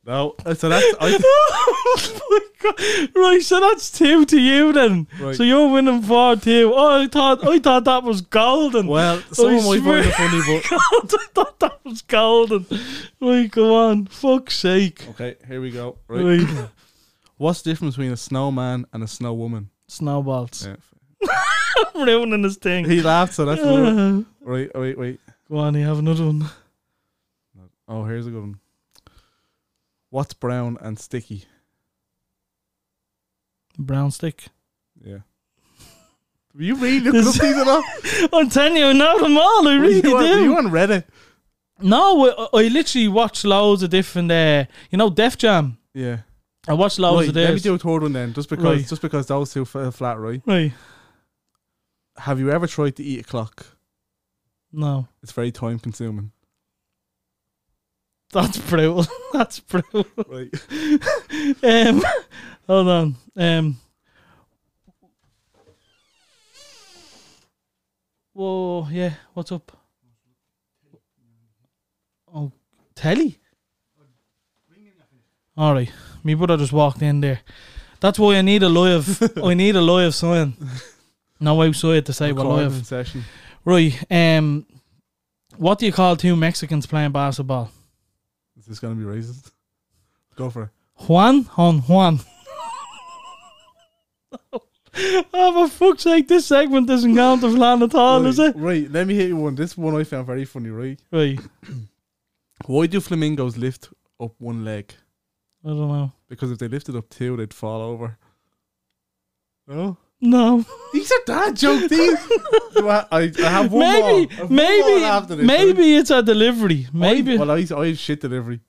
No. Uh, So that's I, <laughs> oh my God. Right, so that's two to you then. Right. So you're winning four two. Oh, I thought I thought that was golden. well. Someone might find it funny, <laughs> but God, I thought that was golden. Right, go on. Fuck's sake. okay. Here we go. Right. Right. <coughs> What's the difference between a snowman and a snow woman? Snowballs. Yeah. <laughs> Ruining this thing. He laughed, so that's the Uh, right. oh, Wait, wait. go on, you have another one. Oh, here's a good one. What's brown and sticky? Brown stick. Yeah. Were <laughs> you really <laughs> looking up these at all? <laughs> I'm telling you, know them all. I really you, on, do. you on Reddit? no, I, I literally watch loads of different. Uh, you know, Def Jam. Yeah. I watch loads Right, of let me do a third one then, just because Right. just because those two fell flat, right? right. Have you ever tried to eat a clock? No, It's very time consuming. That's brutal. <laughs> that's brutal. Right. <laughs> Um, hold on. Um. Whoa, yeah. What's up? Oh, telly. All right, me brother just walked in there. That's why I need a live. <laughs> I need a live sign. No outside to say we're live. session. Right. Um, what do you call two Mexicans playing basketball? Is this gonna be racist? Go for it. Juan on Juan. oh, <laughs> for fuck's sake, this segment isn't going to plan at all, right, is it? Right, let me hit you one. This one I found very funny, right? Right. <clears throat> Why do flamingos lift up one leg? I don't know. Because if they lifted up two, they'd fall over. No? No. These are dad jokes. These. <laughs> I, I, I have one more. I maybe, one more after maybe, this, right? maybe it's a delivery. Maybe. I, well, I, I have shit delivery.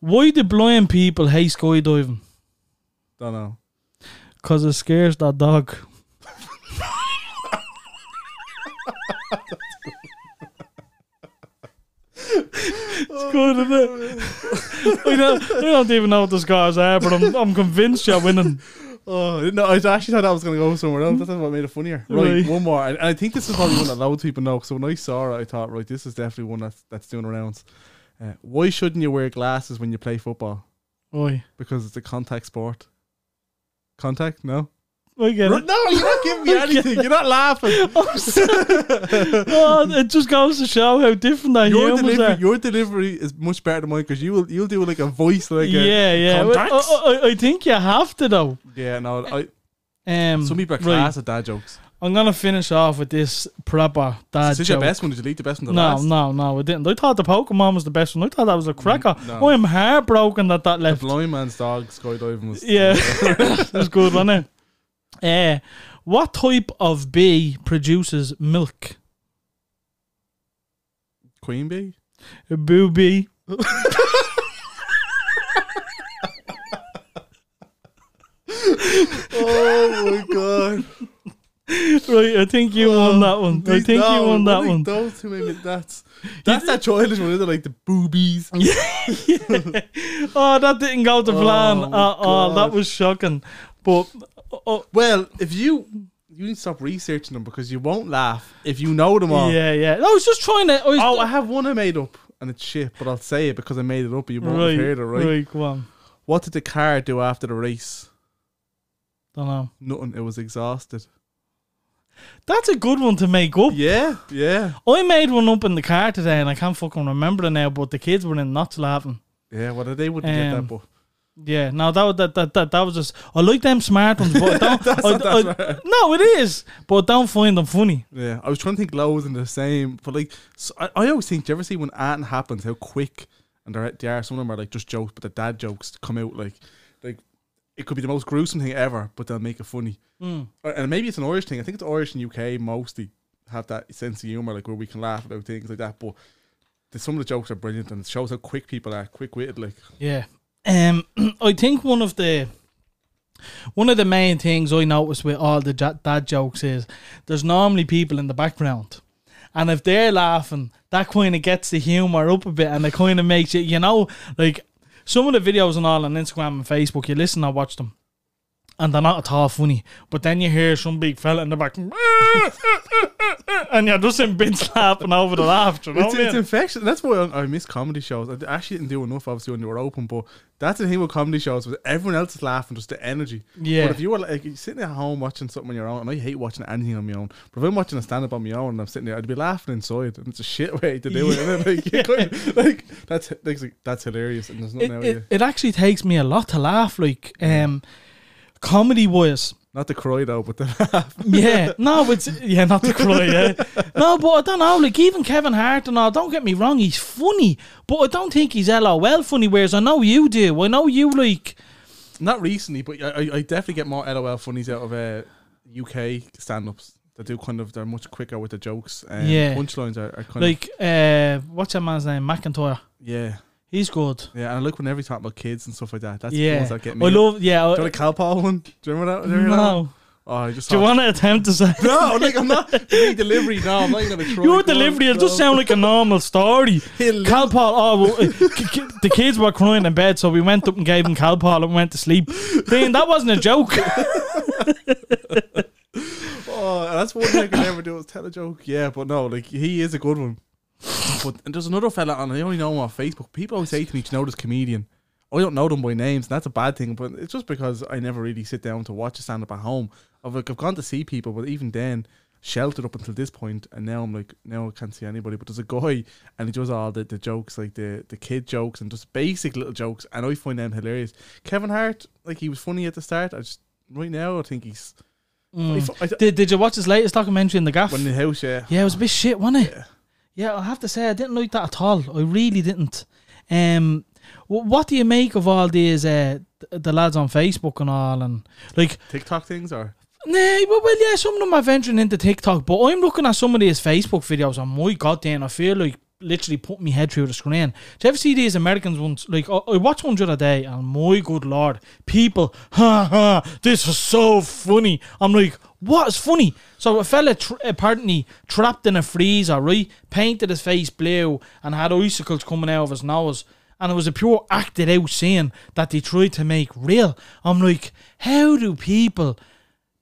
Why do blind people hate skydiving? Don't know. Because it scares that dog. <laughs> it's good, isn't it? Oh, <laughs> I, don't, I don't even know what the scars are, but I'm, I'm convinced you're winning. Oh, no! I actually thought I was going to go somewhere else. That's what made it funnier. Right, Right. one more. And and I think this is probably one that <laughs> loads of people know. So when I saw it, I thought, right, this is definitely one that's, that's doing rounds. Uh, why shouldn't you wear glasses when you play football? Oi. Because it's a contact sport. Contact? No? I get it. no, you're not giving me <laughs> anything. You're not laughing. <laughs> oh, <laughs> it just goes to show how different our Your humans delivery, are. your delivery is much better than mine because you will you'll do like a voice like a, Yeah, yeah. Well. I, I, I think you have to though. yeah. No, I, Um, some people are right. class at dad jokes. I'm gonna finish off with this proper dad Is this joke. your best one? Did you leave the best one to No, last? no, no, I didn't. I thought the Pokemon was the best one. I thought that was a cracker. no. I'm heartbroken that that The left. blind man's dog skydiving was Yeah, it was good, wasn't it? Uh, what type of bee produces milk? queen bee. A boo bee. Oh my god! Right, I think you won that one. I think no, you won that one. Those two maybe that's <laughs> that's that childish one, isn't it? Like the boobies. <laughs> yeah. <laughs> Oh, that didn't go to plan Oh, at all. That was shocking. But oh, Well, if you you need to stop researching them because you won't laugh if you know them all. yeah, yeah. No, I was just trying to. I was Oh, I have one I made up and it's shit, but I'll say it because I made it up. You won't right, have heard it, right? right. Go on. What did the car do after the race? Don't know. Nothing. It was exhausted. That's a good one to make up. Yeah, yeah, I made one up in the car today, and I can't fucking remember it now. But the kids were in nuts laughing. yeah. What well, they wouldn't get Um, that, but Yeah, no, that was that that that, that was just. I like them smart ones, but don't. <laughs> I, I- smart. No, it is, but don't find them funny. yeah. I was trying to think loads in the same, but like, so I, I always think. Do you ever see when anything happens, how quick and they're, they are? Some of them are like just jokes, but the dad jokes come out like, like it could be the most gruesome thing ever, but they'll make it funny. Mm. And maybe it's an Irish thing. I think it's Irish and UK mostly have that sense of humor, like where we can laugh about things like that. But the, some of the jokes are brilliant, and it shows how quick people are, quick witted. Like, Yeah. Um, I think one of the one of the main things I notice with all the dad jokes is there's normally people in the background, and if they're laughing, that kind of gets the humor up a bit, and it kind of makes it, you know, like some of the videos and all on Instagram and Facebook. You listen or watch them. And they're not at all funny, but then you hear some big fella in the back, <laughs> and you're just in bits laughing over the laughter. You know it's, it's mean? infection. That's why I, I miss comedy shows. I actually didn't do enough, obviously, when they were open. But that's the thing with comedy shows: was everyone else is laughing, just the energy. Yeah. But if you were like sitting at home watching something on your own, and I hate watching anything on my own. But if I'm watching a stand up on my own, and I'm sitting there, I'd be laughing inside, and it's a shit way to do it. <laughs> Like, kind like that's like, that's hilarious, and there's nothing it, out it, it actually takes me a lot to laugh, like um, comedy wise. Not to cry though, but to laugh. Yeah, no, it's yeah, not to cry. Yeah, no, but I don't know. Like even Kevin Hart and all. Don't get me wrong, he's funny, but I don't think he's LOL funny. Whereas I know you do. I know you like. Not recently, but I, I- definitely get more LOL funnies out of uh, UK stand-ups. They do kind of they're much quicker with the jokes. Um, Yeah. punchlines are, are kind Like, uh, what's that man's name? McIntyre. yeah, He's good. yeah. And I like when every talk about kids and stuff like that. That's the yeah, ones that get me. I love. Yeah, Do I, you the Calpol one? Do you remember that? Do you remember that? no. Oh, I just Do you want to attempt to say? No, like I'm not <laughs> me delivery. No, I'm not even gonna try. Your delivery, it just sound like a normal story. <laughs> Calpol, oh, well, uh, the kids were crying in bed, so we went up and gave them Calpol and went to sleep. Dean, that wasn't a joke. <laughs> Oh, that's one thing I can never do is tell a joke. Yeah, but no, like he is a good one. But and there's another fella on. I only know him on Facebook. People always say to me, "Do you know this comedian?" I don't know them by names, and that's a bad thing. But it's just because I never really sit down to watch a stand up at home. I've like I've gone to see people, but even then, sheltered up until this point, and now I'm like, now I can't see anybody. But there's a guy, and he does all the, the jokes, like the the kid jokes, and just basic little jokes, and I find them hilarious. Kevin Hart, like he was funny at the start. I just right now I think he's mm. I I, Did, did you watch his latest documentary in the gaff? when in the house, yeah. Yeah, it was a bit shit, wasn't it? Yeah. Yeah, I have to say I didn't like that at all. I really didn't. Um, what do you make of all these uh, the lads on Facebook and all, and like, TikTok things or nah, well, well, yeah, some of them are venturing into TikTok, but I'm looking at some of these Facebook videos, and my goddamn, I feel like literally put my head through the screen. Do you ever see these Americans ones? Like, I, I watched one the other day, and my good lord, people, <laughs> ha ha, this is so funny. I'm like, what is funny? So a fella tr- apparently trapped in a freezer, right? Painted his face blue and had icicles coming out of his nose. And it was a pure acted out scene that they tried to make real. I'm like, how do people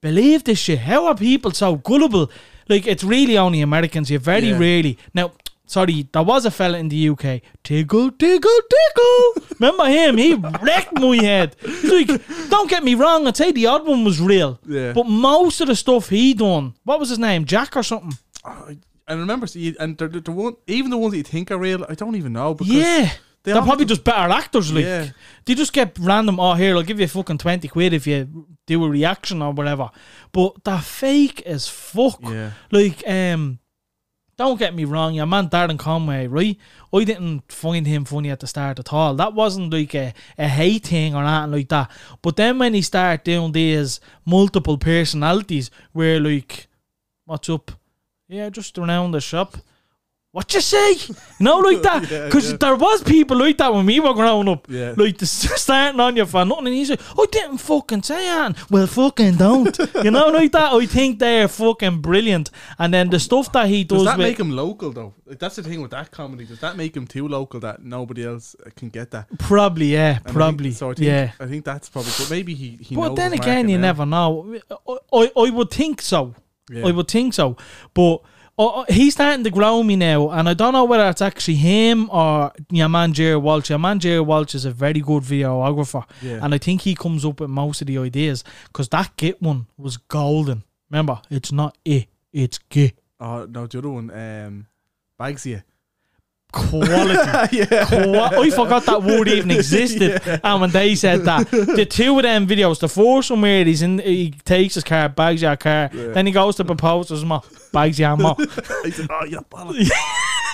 believe this shit? How are people so gullible? Like, it's really only Americans. You very Yeah. rarely. Now, sorry, there was a fella in the UK. Tickle, tickle, tickle. Remember him? He wrecked my head. He's like, don't get me wrong. I'd say the odd one was real. Yeah. But most of the stuff he done, what was his name? Jack or something? I and remember, see, and they're, they're one, even the ones that you think are real, I don't even know because Yeah. they They're probably just better actors, like. Yeah. They just get random, oh, here, I'll give you fucking 20 quid if you do a reaction or whatever. But they're fake as fuck. Yeah. Like, um, don't get me wrong, your man Darren Conway, right? I didn't find him funny at the start at all. That wasn't like a, a hate thing or anything like that. But then when he started doing these multiple personalities where like, what's up? Yeah, just around the shop. What you say? You know, like that. <laughs> Because yeah. there was people like that when we were growing up. Yeah. Like, the, starting on you for nothing. And he's like, I didn't fucking say that. Well, fucking don't. <laughs> you know, like that. I think they're fucking brilliant. And then the stuff that he does, Does that with, make him local though? Like, that's the thing with that comedy. Does that make him too local that nobody else uh, can get that? Probably, yeah. And I think- Probably. so I think, yeah. I think that's probably. But maybe he. he But then again, you now. never know. I, I, I would think so. Yeah. I would think so. But uh, uh, he's starting to grow me now, and I don't know whether it's actually him or your man Jerry Walsh. Your man Jerry Walsh is a very good videographer, Yeah. and I think he comes up with most of the ideas because that Git one was golden. Remember, it's not it, it's Git. Oh no, the other one, um, Bagsy. Quality. <laughs> Qua- I forgot that word even <laughs> existed. And when they said that, the <laughs> two of them videos, the first one where he's in, he takes his car, bags your car, then he goes to propose to his mom, bags your mom. he said, "Oh, yeah, bollocks."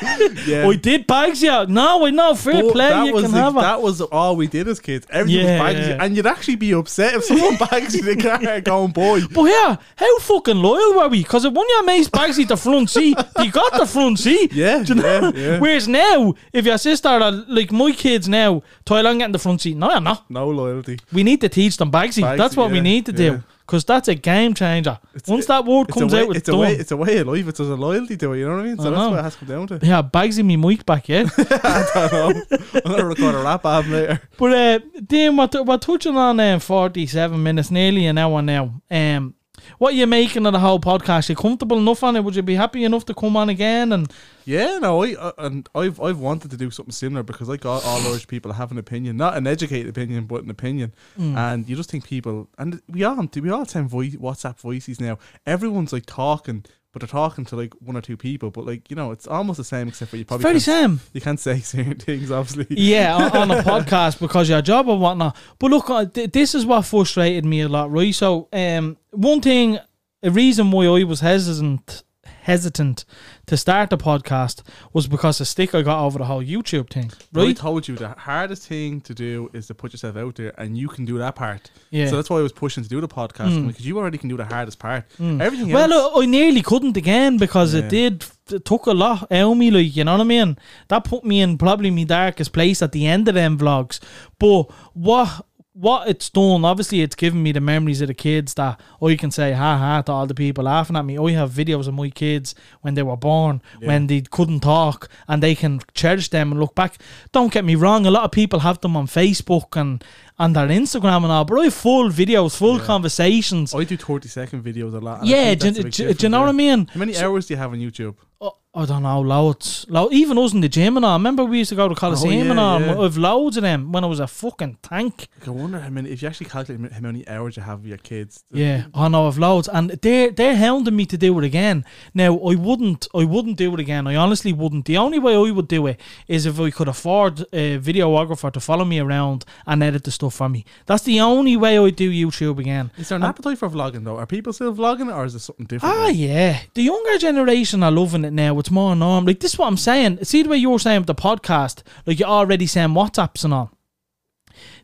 <laughs> yeah. I did bags your. No, we know fair But play, that you was can the- have it. that was all we did as kids. Everything Yeah, was Bagsy, yeah. and you'd actually be upset if someone <laughs> bags you the car going, "Boy, But yeah, how fucking loyal were we? Because when your mates bags you the front seat, you got the front seat. <laughs> Yeah, Do you know? yeah, yeah. Whereas now, if your sister, are, like my kids now, Tyler get in the front seat. No, you're not. no loyalty." We need to teach them Bagsy. Bagsy, That's what we yeah, need to yeah. do. Because that's a game changer. Once that word comes way, out, it's, it's a done. way, it's a way of life. It's a loyalty to it. You know what I mean? So I that's what it has to come down to. yeah, Bagsy me mic back, yeah. <laughs> I don't know. I'm gonna record a rap album later. but uh, Dean, we're, we're touching on um, 47 minutes, nearly an hour now. Um, what are you making of the whole podcast? You comfortable enough on it? Would you be happy enough to come on again? And Yeah, no, I uh, and I've I've wanted to do something similar because like all, all Irish people have an opinion, not an educated opinion, but an opinion, Mm. and you just think people and we all we all send voice, WhatsApp voices now. Everyone's like talking, but they're talking to like one or two people, but like you know, it's almost the same except for you probably very same. you can't say <laughs> certain things, obviously. Yeah, on, on a <laughs> podcast because your job or whatnot. But look, uh, th- this is what frustrated me a lot, right? So, um, one thing, a reason why I was hesitant, hesitant to start the podcast was because the stick I got over the whole YouTube thing, But I told you the hardest thing to do is to put yourself out there, and you can do that part. Yeah. So that's why I was pushing to do the podcast because you already can do the hardest part. Everything Mm. Well, else. I nearly couldn't again because it did. It took a lot out of me, like you know what I mean. That put me in probably my darkest place at the end of them vlogs. But what what it's done, obviously, it's given me the memories of the kids that I can say ha ha to all the people laughing at me. I have videos of my kids when they were born, when they couldn't talk, and they can cherish them and look back. Don't get me wrong, a lot of people have them on Facebook and and their Instagram and all, but I have full videos, full conversations. I do 30 second videos a lot. Yeah, do, do, do you know what I mean? How many hours do you have on YouTube? Oh, I don't know, loads. Lo- even us in the gym and all. Remember we used to go to Coliseum oh, yeah, and all. yeah. I've loads of them when I was a fucking tank. I wonder how many. If you actually calculate how many hours you have with your kids. Yeah, I know I've loads, and they're they're hounding me to do it again. Now I wouldn't, I wouldn't do it again. I honestly wouldn't. The only way I would do it is if I could afford a videographer to follow me around and edit the stuff for me. That's the only way I do YouTube again. Is there an appetite for vlogging though? Are people still vlogging, or is there something different? Ah, now? yeah. The younger generation are loving it now. It's more norm. Like this is what I'm saying. See the way you were saying with the podcast, like you're already send WhatsApps and all.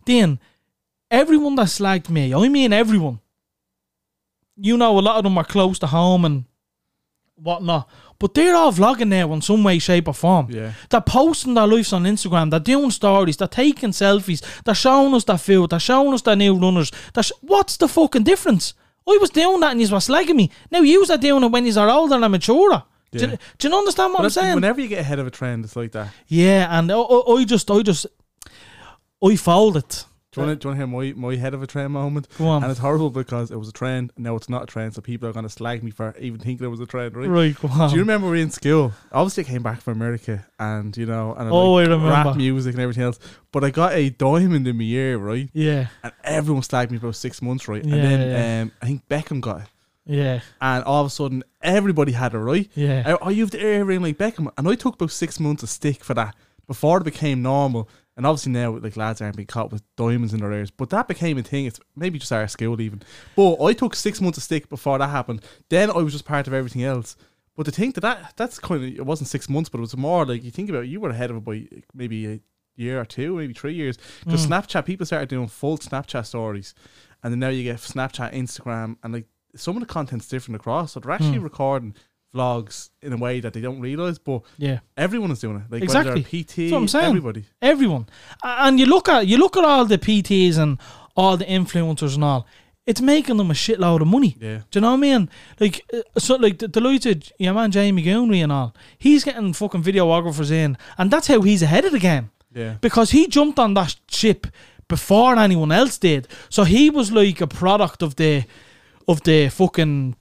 Then everyone that slagged me, I mean everyone. You know, a lot of them are close to home and whatnot. But they're all vlogging now in some way, shape, or form. Yeah. They're posting their lives on Instagram. They're doing stories. They're taking selfies. They're showing us their food. They're showing us their new runners. Sh- What's the fucking difference? I was doing that and you were slagging me. Now you are doing it when you are older and maturer. Do, you, Yeah. do you understand what But I'm saying? whenever you get ahead of a trend, it's like that. yeah, and I, I, I just, I just, I folded. Do you want to hear my, my head of a trend moment? Go on. And it's horrible because it was a trend. Now it's not a trend, so people are going to slag me for even thinking it was a trend, right? Right, go on. Do you remember we were in school? Obviously, I came back from America, and you know, and Oh, like I remember. rap music and everything else. But I got a diamond in my ear, right? yeah, And everyone slagged me for about six months, right? Yeah, and then yeah. um, I think Beckham got it, yeah, and all of a sudden everybody had it, right? yeah. I, I used the earring like Beckham, and I took about six months of stick for that before it became normal. And obviously now, like lads aren't being caught with diamonds in their ears, but that became a thing. It's maybe just our school even. But I took six months of stick before that happened. Then I was just part of everything else. But to think that, that that's kind of it wasn't six months, but it was more like you think about it, you were ahead of it by maybe a year or two, maybe three years. Because mm. Snapchat, people started doing full Snapchat stories, and then now you get Snapchat, Instagram, and like some of the content's different across. So they're actually mm. recording vlogs in a way that they don't realize, but yeah. everyone is doing it. Like Exactly. PT, I'm saying. everybody. everyone. And you look at you look at all the PTs and all the influencers and all. It's making them a shitload of money. Yeah. Do you know what I mean? Like, uh, so like the, the likes of your man Jamie Goonry and all. He's getting fucking videographers in, and that's how he's ahead of the game Yeah. because he jumped on that ship before anyone else did. So he was like a product of the of the fucking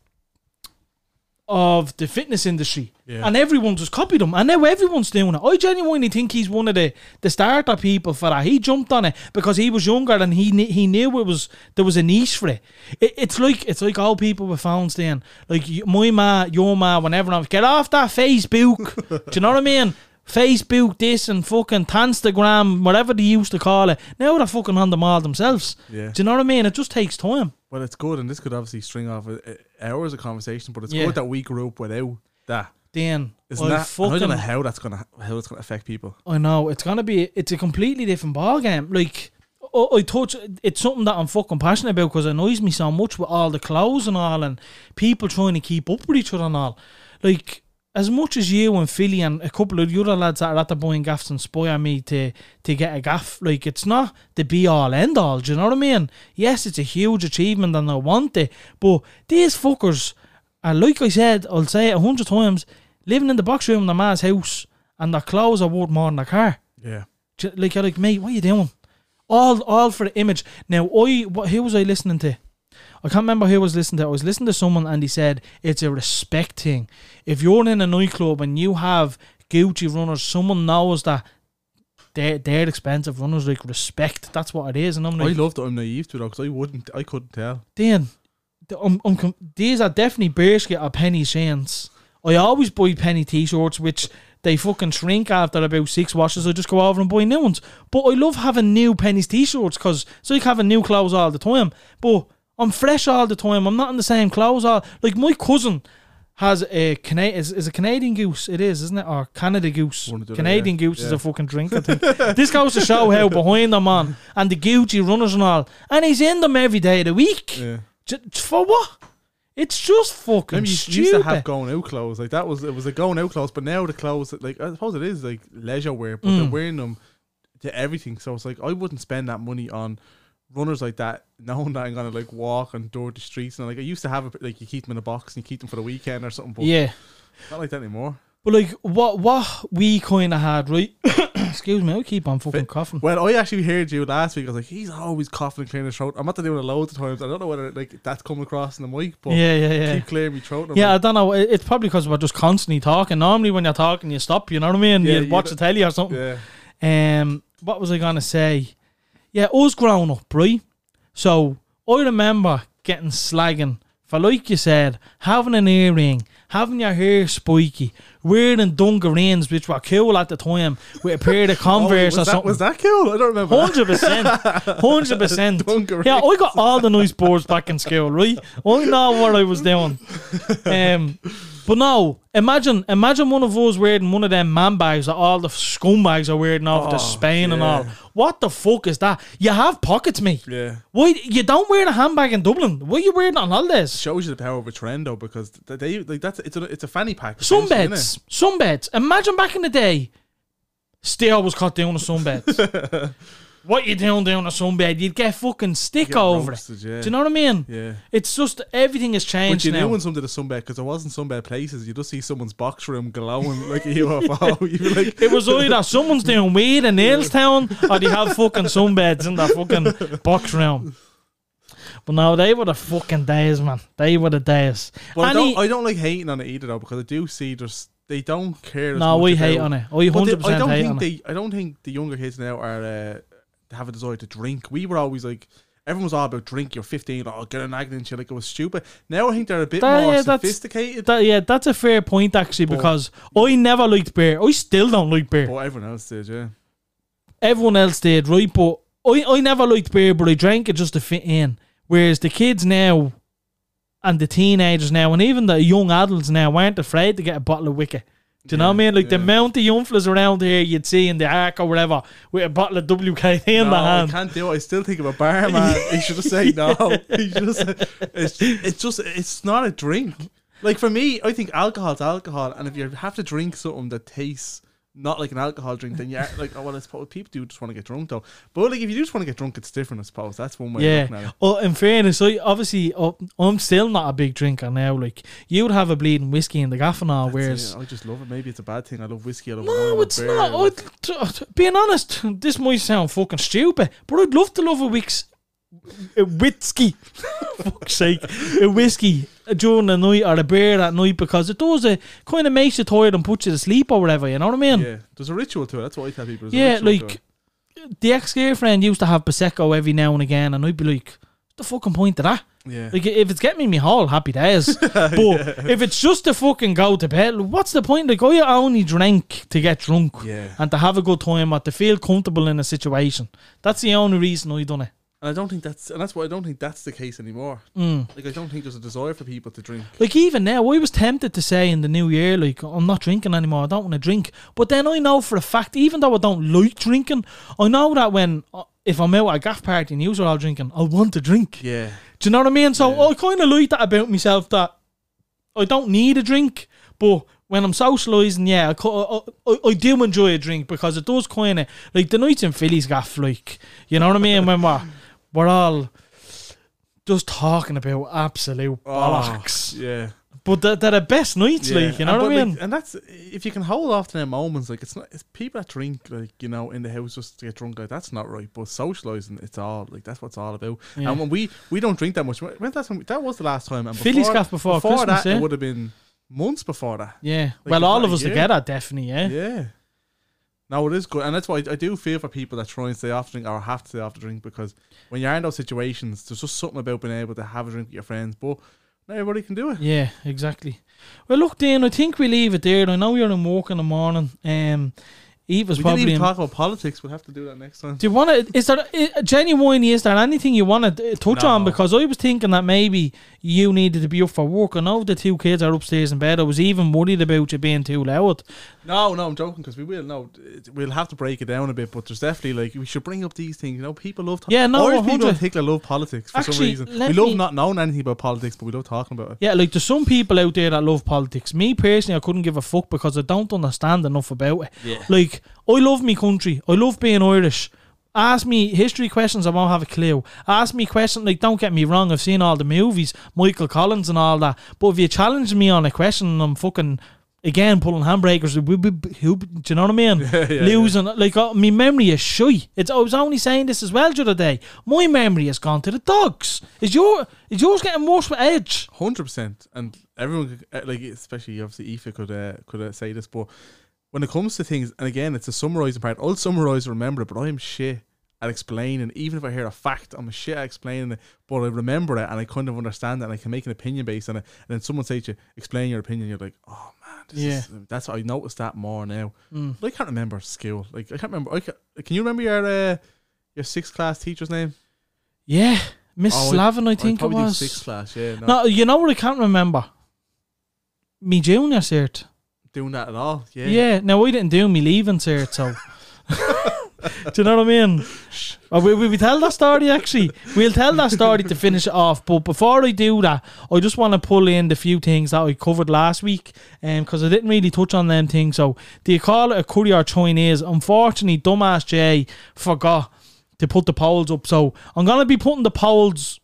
of the fitness industry. Yeah. And everyone just copied him. And now everyone's doing it. I genuinely think he's one of the, the starter people for that. He jumped on it because he was younger and he kn- he knew it was there was a niche for it. it it's like it's like all people with phones then. Like my ma, your ma, whenever I'm get off that Facebook. <laughs> Do you know what I mean? Facebook this and fucking Tanstagram, whatever they used to call it. Now they're fucking on them all themselves. Yeah. Do you know what I mean? It just takes time. But it's good, and this could obviously string off uh, uh, hours of conversation. But it's Yeah. good that we grew up without that. Dan, Isn't I that? and I fucking don't know how that's gonna how it's gonna affect people. I know it's gonna be. It's a completely different ball game. Like I, I touch. It's something that I'm fucking passionate about because it annoys me so much with all the clothes and all, and people trying to keep up with each other and all. Like as much as you and Philly and a couple of the other lads that are at the buying gaffs inspire me to to get a gaff. Like it's not the be all end all. Do you know what I mean? Yes, it's a huge achievement and I want it, but these fuckers are like I said. I'll say it a hundred times. Living in the box room in their ma's house and their clothes are worth more than their car. Yeah. Like you're like, mate, what are you doing? All all for the image. Now I what who was I listening to? I can't remember who I was listening to. I was listening to someone and he said it's a respect thing. If you're in a nightclub and you have Gucci runners, someone knows that they're they're expensive runners, like respect. That's what it is. And I'm I love that I'm naive to it because I wouldn't, I couldn't tell. Dan, I'm, um, I'm, um, com- these are definitely Bershka or penny chains. I always buy penny t-shirts, which they fucking shrink after about six washes. I just go over and buy new ones. But I love having new Penneys t-shirts because it's like having new clothes all the time. But I'm fresh all the time. I'm not in the same clothes all. Like my cousin has a Cana- is, is a Canadian goose. It is, isn't it? Or Canada goose. One of the other, Canadian yeah. goose is a fucking drink. I think <laughs> this goes to show how behind the man and the Gucci runners and all. And he's in them every day of the week. Yeah. J- for what? It's just fucking Maybe you stupid. used to have going out clothes like that was it was a going out clothes, but now the clothes like I suppose it is like leisure wear, but Mm. they're wearing them to everything. So it's like I wouldn't spend that money on runners like that, knowing <laughs> that I'm gonna like walk and door the streets and like I used to have a, like you keep them in a box and you keep them for the weekend or something, but yeah, not like that anymore. but like what what we kind of had right <coughs> Excuse me, I keep on fucking coughing. When I actually heard you last week, I was like, he's always coughing and clearing his throat. I'm not doing it loads of times. I don't know whether like that's coming across in the mic, but Yeah, yeah, yeah. keep clearing me throat. Yeah, I don't know. It's probably because we're just constantly talking. Normally, when you're talking, you stop. You know what I mean? Yeah, you you watch the telly or something. yeah. Um, what was I gonna say? Yeah, us growing up, right? So I remember getting slagging for, like you said, having an earring, having your hair spiky, wearing dungarees, which were cool at the time, with a pair of <laughs> Oh, Converse was, or that, something. was that cool? I don't remember. Hundred percent, <laughs> hundred percent. Yeah, I got all the nice boards back in school, right? I know what I was doing. <laughs> Um, but no, imagine, imagine one of us wearing one of them man bags that all the scumbags are wearing off to Oh, Spain and all. What the fuck is that? You have pockets, mate. Yeah. Why you don't wear a handbag in Dublin? Why you wearing on holidays? Shows you the power of a trend though, because they like that's it's a it's a fanny pack. essentially, Sunbeds, sunbeds. Imagine back in the day, Steele was caught doing a sunbed. <laughs> what you doing doing a sunbed? You'd get fucking stick Get over roasted, it. yeah. Do you know what I mean? Yeah. It's just everything has changed. But you now. knew when some did a sunbed because there wasn't sunbed places. You just see someone's box room glowing like a <laughs> UFO. <laughs> You'd be like, It was either someone's doing weed in <laughs> Neilstown or they have fucking sunbeds in their fucking box room. But no, they were the fucking days, man. They were the days. But I don't, I don't like hating on it either though because I do see there's they don't care. As no, we about, hate on it. I hundred I percent don't hate think on it. they. I don't think the younger kids now are uh, have a desire to drink. We were always like. Everyone was all about drink. You're 15. Oh, get an agony and shit. Like it was stupid. Now I think they're a bit That- more yeah, that's- sophisticated. That, yeah, that's a fair point actually because I never liked beer. I still don't like beer. but everyone else did, yeah. Everyone else did, right? But I, I never liked beer, but I drank it just to fit in. Whereas the kids now and the teenagers now and even the young adults now aren't afraid to get a bottle of wicker. Do you know what I mean? Like the amount of young fellas around here you'd see in the arc or whatever with a bottle of WKD in no, the hand. I can't do it. I still think of a bar man. <laughs> he should have said no. He <laughs> should have said it's, it's just it's not a drink. Like for me, I think alcohol's alcohol, and if you have to drink something that tastes not like an alcohol drink, then you're like, oh well, I suppose people do just want to get drunk though. But like if you just want to get drunk, it's different. I suppose that's one way of looking at Yeah. it. Oh, in fairness, I obviously oh, I'm still not a big drinker now. Like you would have a bleeding whiskey in the gaff and all, whereas Yeah, I just love it. Maybe it's a bad thing. I love whiskey. I love No, it's not. I love- I, t- t- being honest, this might sound fucking stupid, but I'd love to love a wix, a whiskey, <laughs> fuck's sake, a whiskey during the night or a beer at night because it does it kind of makes you tired and puts you to sleep or whatever. You know what I mean? yeah, there's a ritual to it. That's what I tell people. Yeah, like the ex girlfriend used to have prosecco every now and again, and I'd be like, "What's the fucking point of that?" yeah, Like if it's getting me hall, happy days. <laughs> But if it's just to fucking go to bed, what's the point? Like I only drink to get drunk yeah. and to have a good time or to feel comfortable in a situation. That's the only reason I done it. And I don't think that's, and that's why I don't think that's the case anymore. Mm. Like I don't think there's a desire for people to drink. Like even now, I was tempted to say in the new year, like I'm not drinking anymore. I don't want to drink. But then I know for a fact, even though I don't like drinking, I know that when uh, if I'm out at a gaff party and you are all drinking, I want to drink. Yeah, Do you know what I mean? So Yeah. I kind of like that about myself that I don't need a drink, but when I'm socialising, yeah, I, I, I, I do enjoy a drink because it does kind of like the nights in Philly's gaff, like you know what I mean when we're <laughs> we're all just talking about absolute ah, bollocks, Oh, yeah. but they're, they're the best nights, yeah. like you know and, what I mean? like, and that's if you can hold off to them moments. Like it's not. It's people that drink like you know in the house just to get drunk. Like that's not right. But socializing, it's all like that's what it's all about. Yeah. And when we we don't drink that much. When that's when we- that was the last time. And Philly's gaff before Christmas, that, yeah. it would have been months before that. yeah, like well, all of us year. together, definitely, yeah. Yeah. No, it is good, and that's why I, do feel for people that try and stay off drink or have to stay off the drink because when you're in those situations, there's just something about being able to have a drink with your friends. But not everybody can do it. Yeah, exactly. Well, look, Dan, I think we leave it there. I know you're in work in the morning. Um, Eva's we probably. didn't even in- talk about politics. We'll have to do that next time. do you want to? Is there uh, genuinely? Is there anything you want to touch on? No. Because I was thinking that maybe you needed to be up for work. I know the two kids are upstairs in bed. I was even worried about you being too loud. No, no, I'm joking because we will. No, we'll have to break it down a bit, but there's definitely like we should bring up these things. You know, people love. To- Yeah, no, Irish people in 100. particular love politics for some Actually, reason. let We love me- not knowing anything about politics, but we love talking about it. Yeah, like there's some people out there that love politics. Me personally, I couldn't give a fuck because I don't understand enough about it. Yeah. Like, I love me country. I love being Irish. Ask me history questions, I won't have a clue. Ask me questions, like, don't get me wrong, I've seen all the movies, Michael Collins and all that. But if you challenge me on a question and I'm fucking again pulling handbrakers. Who- Do you know what I mean? <laughs> Yeah, yeah, Losing like uh, my memory is shy. It's I was only saying this as well the other day. My memory has gone to the dogs. Is your is yours getting worse with age? Hundred percent, and everyone could, like, especially obviously Aoife could uh, could uh, say this, but when it comes to things, and again, it's a summarising part. I'll summarise, remember it, but I'm shit at explaining. Even if I hear a fact, I'm a shit at explaining it, but I remember it and I kind of understand it, and I can make an opinion based on it. And then someone says to you, "Explain your opinion," you're like, "Oh man, this Yeah. is, that's what I noticed that more now." Mm. But I can't remember school. Like I can't remember. I can, can you remember your uh, your sixth class teacher's name? Yeah, Miss Oh, I- Slavin, I I'd think it was. sixth class. Yeah, no, No, you know what I can't remember. Me junior cert. Doing that at all. Yeah, Yeah. Now I didn't do me leaving cert, so. <laughs> do you know what I mean? Uh, we, we, we tell that story actually. We'll tell that story to finish it off. But before I do that, I just want to pull in the few things that I covered last week, and because I didn't really touch on them things. So, do you call it a curry or Chinese? Unfortunately, dumbass Jay forgot to put the polls up. So I'm gonna be putting the polls.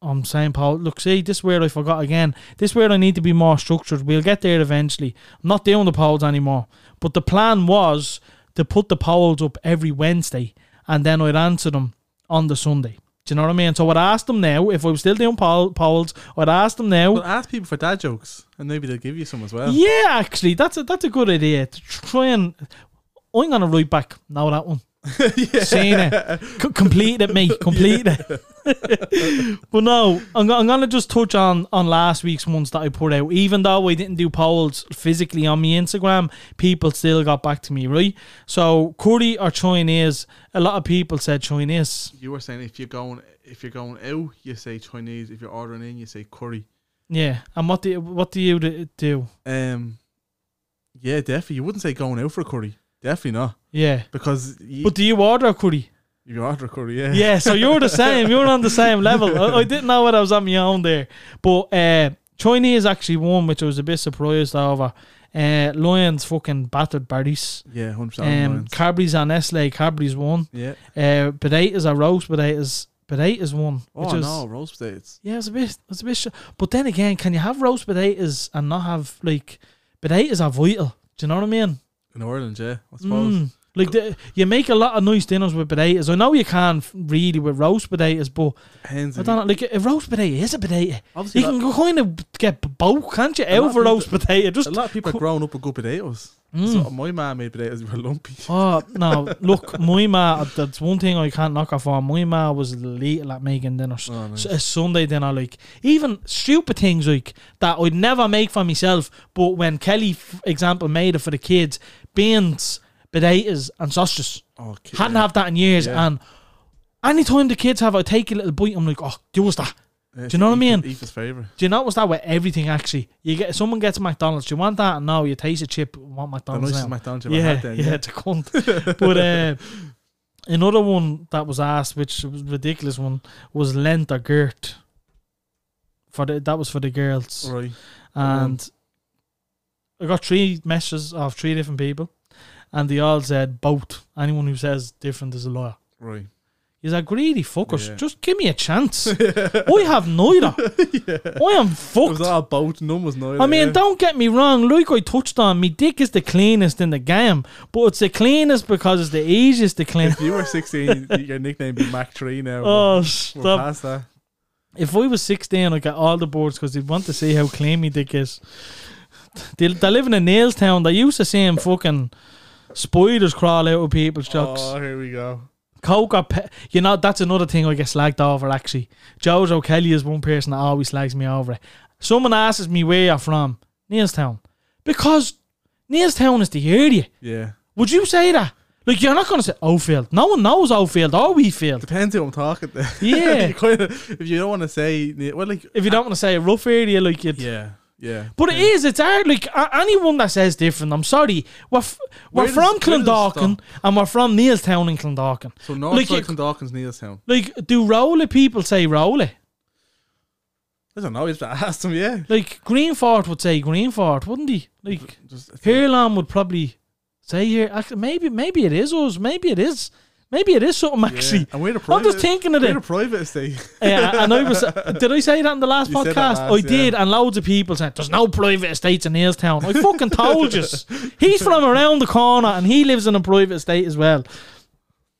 I'm saying, Paul, look, see, this is where I forgot again. This is where I need to be more structured. We'll get there eventually. I'm not doing the polls anymore. But the plan was to put the polls up every Wednesday and then I'd answer them on the Sunday. Do you know what I mean? So I'd ask them now, if I was still doing poll, polls, I'd ask them now. Well, ask people for dad jokes, and maybe they'll give you some as well. Yeah, actually, that's a that's a good idea. To try and I'm gonna write back. now that one. <laughs> Seen it. C- complete it, mate. Complete <laughs> it. But no, I'm, I'm gonna just touch on on last week's ones that I put out. Even though I didn't do polls physically on my Instagram, people still got back to me, right? So curry or Chinese? A lot of people said Chinese. You were saying if you're going if you're going out, you say Chinese. If you're ordering in, you say curry. Yeah. And what do you, what do you do? Um, yeah, definitely. You wouldn't say going out for a curry. Definitely not, Yeah. because you, But do you order a curry? You order a curry. Yeah, Yeah, so you're the <laughs> same. You're on the same level. I, I didn't know what I was on my own there. But uh, Chinese actually won, which I was a bit surprised over. Uh, Lyons fucking battered Barry's. yeah, hundred percent. Um, Lyons. Cadbury's and Nestle. Cadbury's won. yeah. Uh, potatoes are roast potatoes. Potatoes won. Which Oh is, no, roast potatoes. Yeah, it's a bit. It's a bit. Sh- but then again, can you have roast potatoes and not have like potatoes are vital? Do you know what I mean? In Ireland, yeah, I suppose. Mm. Like the, you make a lot of nice dinners with potatoes. I know you can f- really with roast potatoes, but. I don't know. Like a roast potato is a potato. Obviously, You can lot, kind of get both, can't you? A Out of for roast potato. a Just lot of people co- are growing up with good potatoes. Mm. So my mum made potatoes were lumpy. <laughs> oh no! Look, my ma. That's one thing I can't knock off on. My ma was lethal at making dinners. Oh, nice. A Sunday dinner, like even stupid things like that I'd never make for myself. But when Kelly, f- example, made it for the kids, beans, potatoes, and sausages. Ki- Hadn't yeah. have that in years. Yeah. And anytime the kids have, I take a little bite. I'm like, oh, do us that. Yeah, do you know what I mean? Aoife's favourite. Do you notice that with everything? Actually, you get someone gets McDonald's. Do you want that? No, you taste a chip. Want McDonald's nicest now. McDonald's yeah, then. yeah, it's a cunt. but uh, another one that was asked, which was a ridiculous one, was length or girt. For the that was for the girls, Right. and I got three messages of three different people, and they all said both. Anyone who says different is a liar. Right. He's a greedy fuckers. Yeah. Just give me a chance. <laughs> I have neither. <laughs> I am It fucked. was all both. None was neither. I mean, yeah. don't get me wrong. Like I touched on, me dick is the cleanest in the game, but it's the cleanest because it's the easiest to clean. if you were 16, <laughs> your nickname would be Mac 3 now. oh, We're stop! past that. If I was sixteen, I'd get all the boards because they'd want to see how clean me dick is. They, they live in a Neilstown. They used to seeing fucking spiders crawl out of people's oh, jocks. Oh, here we go. Coke or pe- you know that's another thing I get slagged over. Actually, Joe O'Kelly is one person that always slags me over. it. Someone asks me where you're from, Neilstown, because Neilstown is the area. Yeah. Would you say that? Like you're not gonna say Oldfield. No one knows Oldfield or Wheatfield. Depends who I'm talking to. Yeah. <laughs> you kind of, if you don't want to say, well, like, If you don't want to say a rough area, like it. yeah, yeah. But it is. It's hard. Like anyone that says different, I'm sorry. We're f- we're Where from Clondalkin and we're from Neilstown in Clondalkin. So North Like, you- Clondalkin's Neilstown. Like, do Rowlagh people say Rowlagh? I don't know. Have to ask them. Yeah. Like Greenfort would say Greenfort, wouldn't he? Like Just would probably say here. Maybe maybe it is us. Maybe it is. Maybe it is something actually. And we're the I'm just thinking of we're it. the private estate. <laughs> Yeah, and I was. <laughs> Did I say that in the last You podcast? last, I yeah. did, and loads of people said there's no private estates in Neilstown. I fucking told you. <laughs> He's from around the corner, and he lives in a private estate as well.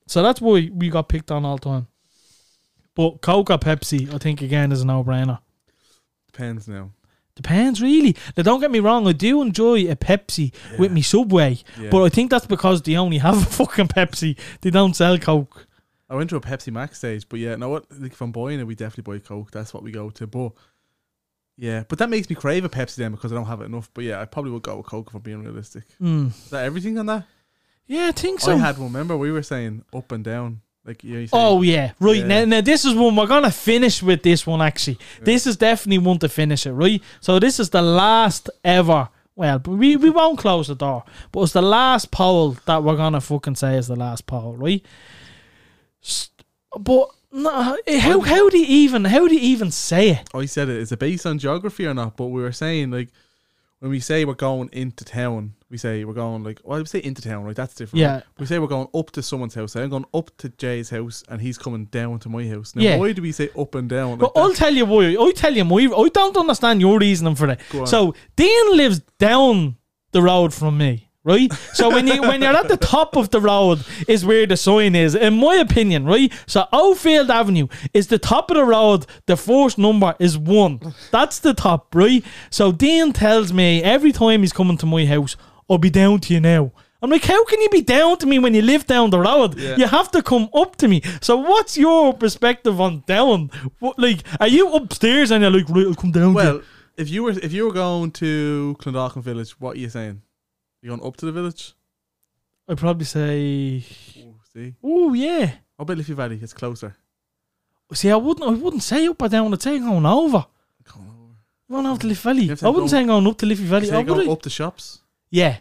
So that's why we got picked on all the time. But Coke or Pepsi, I think again is a no-brainer. Depends now. Depends really. Now don't get me wrong, I do enjoy a Pepsi with me Subway, Yeah. but I think that's because they only <laughs> have a fucking Pepsi. They don't sell Coke. I went to a Pepsi Max stage, but yeah, know what? Like if I'm buying it, we definitely buy Coke. That's what we go to. But yeah, but that makes me crave a Pepsi then because I don't have it enough. But yeah, I probably would go with Coke if I'm being realistic. Mm. Is that everything on that? Yeah, I think so. I had one. Remember we were saying up and down. Like yeah, Oh yeah, right Yeah. now. Now this is one we're gonna finish with. This one actually, this is definitely one to finish it. Right. So this is the last ever. Well, we we won't close the door, but it's the last poll that we're gonna fucking say is the last poll, right? But no, eh, how how do you even how do you even say it? I said it. Is it based on geography or not? But we were saying like when we say we're going into town, we say we're going like well, we say into town, right? That's different. Yeah. We say we're going up to someone's house. I'm going up to Jay's house, and he's coming down to my house. Now, Yeah. why do we say up and down? Like But I'll that? tell you why. I tell you my. I don't understand your reasoning for that. Go on. So Dean lives down the road from me, right? So when you when you're at the top of the road is where the sign is, in my opinion, right? So Oldfield Avenue is the top of the road. The first number is one. That's the top, right? So Dean tells me every time he's coming to my house, I'll be down to you now. I'm like, how can you be down to me when you live down the road? Yeah. You have to come up to me. So what's your perspective on down? What, like, are you upstairs and you're like, right, I'll come down to Well, if you were if you were going to Clondalkin Village, what are you saying? You going up to the village? I'd probably say, Oh, see, oh yeah. I'll bet Liffey Valley. It's closer. See, I wouldn't, I wouldn't say up or down. I'd say going over. Come on. Going over to Liffey Valley. I wouldn't say going up to Liffey Valley. Say Oh, would going up the shops, Yeah,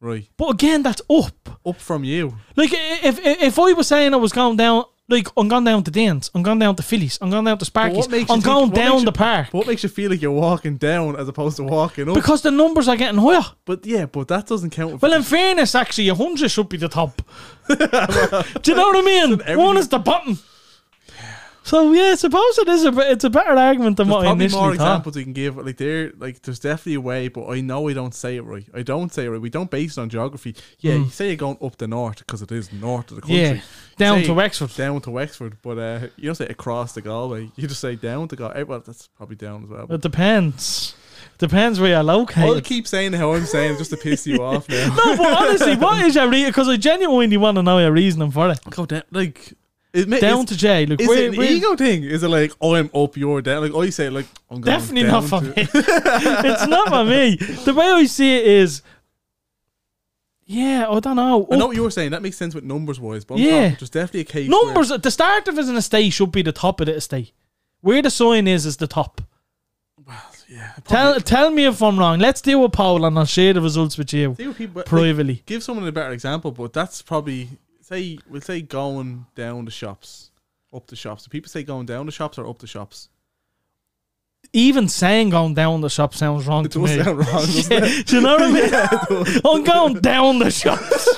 right? but again, that's up. Up from you. Like if if if I was saying I was going down, like I'm going down to Danes, I'm going down to Phillies, I'm going down to But Sparkies, I'm going makes down you- the park what makes you feel like you're walking down as opposed to walking up? because the numbers are getting higher. but yeah, but that doesn't count. Well, in fairness, actually, a hundred should be the top. <laughs> Do you know what I mean? One is the bottom. So yeah, I suppose it is a it's a better argument than There's what I initially more thought. examples you can give. Like there, like there's definitely a way, but I know I don't say it right. I don't say it right. We don't base it on geography. Yeah, you say you're going up the north because it is north of the country. Yeah, down to Wexford. Down to Wexford, but uh, you don't say across the Galway. You just say down to Galway. Well, that's probably down as well. It depends. Depends where you're located. I'll keep saying how I'm saying just to piss you off now. <laughs> No, but honestly, what is your reason? Because I genuinely want to know your reasoning for it. Go down, like it ma- Down to J. Look, Is where, it an where- ego thing? Is it like oh, I'm up, you're down? Like oh, you say, like I'm going definitely not for to- me. <laughs> it's not for me. The way I see it is, yeah, I don't know. I know what you were saying. That makes sense with numbers wise, but I'm Yeah. talking, there's definitely a case. where- Numbers at the start of an estate should be the top of the estate. Where the sign is is the top. Well, yeah, Tell tell me if I'm wrong. Let's do a poll and I'll share the results with you what like, privately. give someone a better example, but that's probably say we'll say going down the shops, up the shops. Do people say going down the shops or up the shops? Even saying going down the shop sounds wrong It to does me. sound wrong, doesn't <laughs> Yeah, it? do you know what I mean? <laughs> I'm going down the shops.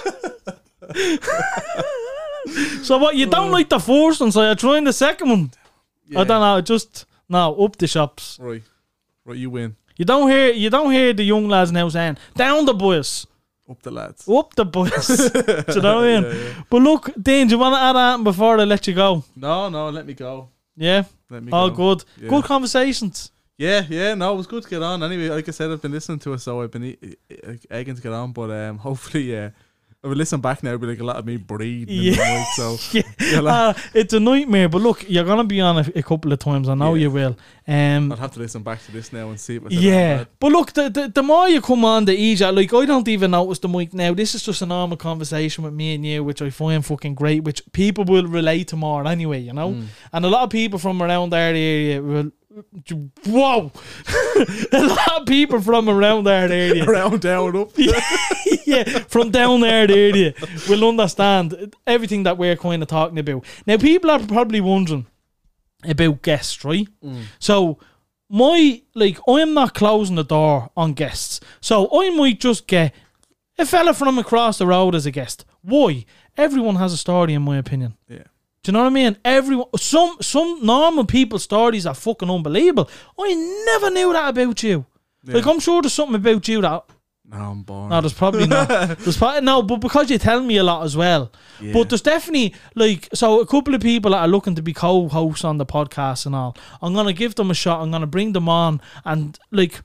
<laughs> so what? You don't like the first one, so you're trying the second one. I don't know. Just no up the shops. Right, right. You win. You don't hear. You don't hear the young lads now saying down the boys, Up the lads. up the boys. do you know what I mean? Yeah, yeah. But look, Dean, do you want to add on before I let you go? No, no. Let me go. Yeah, Let me all go. good. Yeah. Good conversations. Yeah, yeah, no, it was good to get on. Anyway, like I said, I've been listening to it, so I've been egging to get on. But hopefully, yeah, if I listen back now, it'll be like a lot of me breathing. Yeah. mic, so <laughs> Yeah, <laughs> Yeah, like- uh, it's a nightmare. But look, you're gonna be on a, a couple of times. I know Yeah. you will. Um, I'll have to listen back to this now and see. If I said that Yeah, but look, the, the the more you come on, the easier. Like I don't even notice the mic now. This is just a normal conversation with me and you, which I find fucking great. Which people will relate to more anyway, you know. Mm. And a lot of people from around our area will. Whoa! <laughs> a lot of people from around our area, around, down, up. <laughs> yeah, from down there area, will understand everything that we're kind of talking about. Now, people are probably wondering about guests, right? Mm. So, my like, I'm not closing the door on guests, so I might just get a fella from across the road as a guest. Why? everyone has a story, in my opinion. Yeah. Do you know what I mean? Everyone, some some normal people's stories are fucking unbelievable. I never knew that about you. Like I'm sure there's something about you that No, I'm born. no, there's probably not. <laughs> There's probably no, but because you tell me a lot as well. Yeah. But there's definitely like so a couple of people that are looking to be co-hosts on the podcast and all. I'm gonna give them a shot. I'm gonna bring them on and like.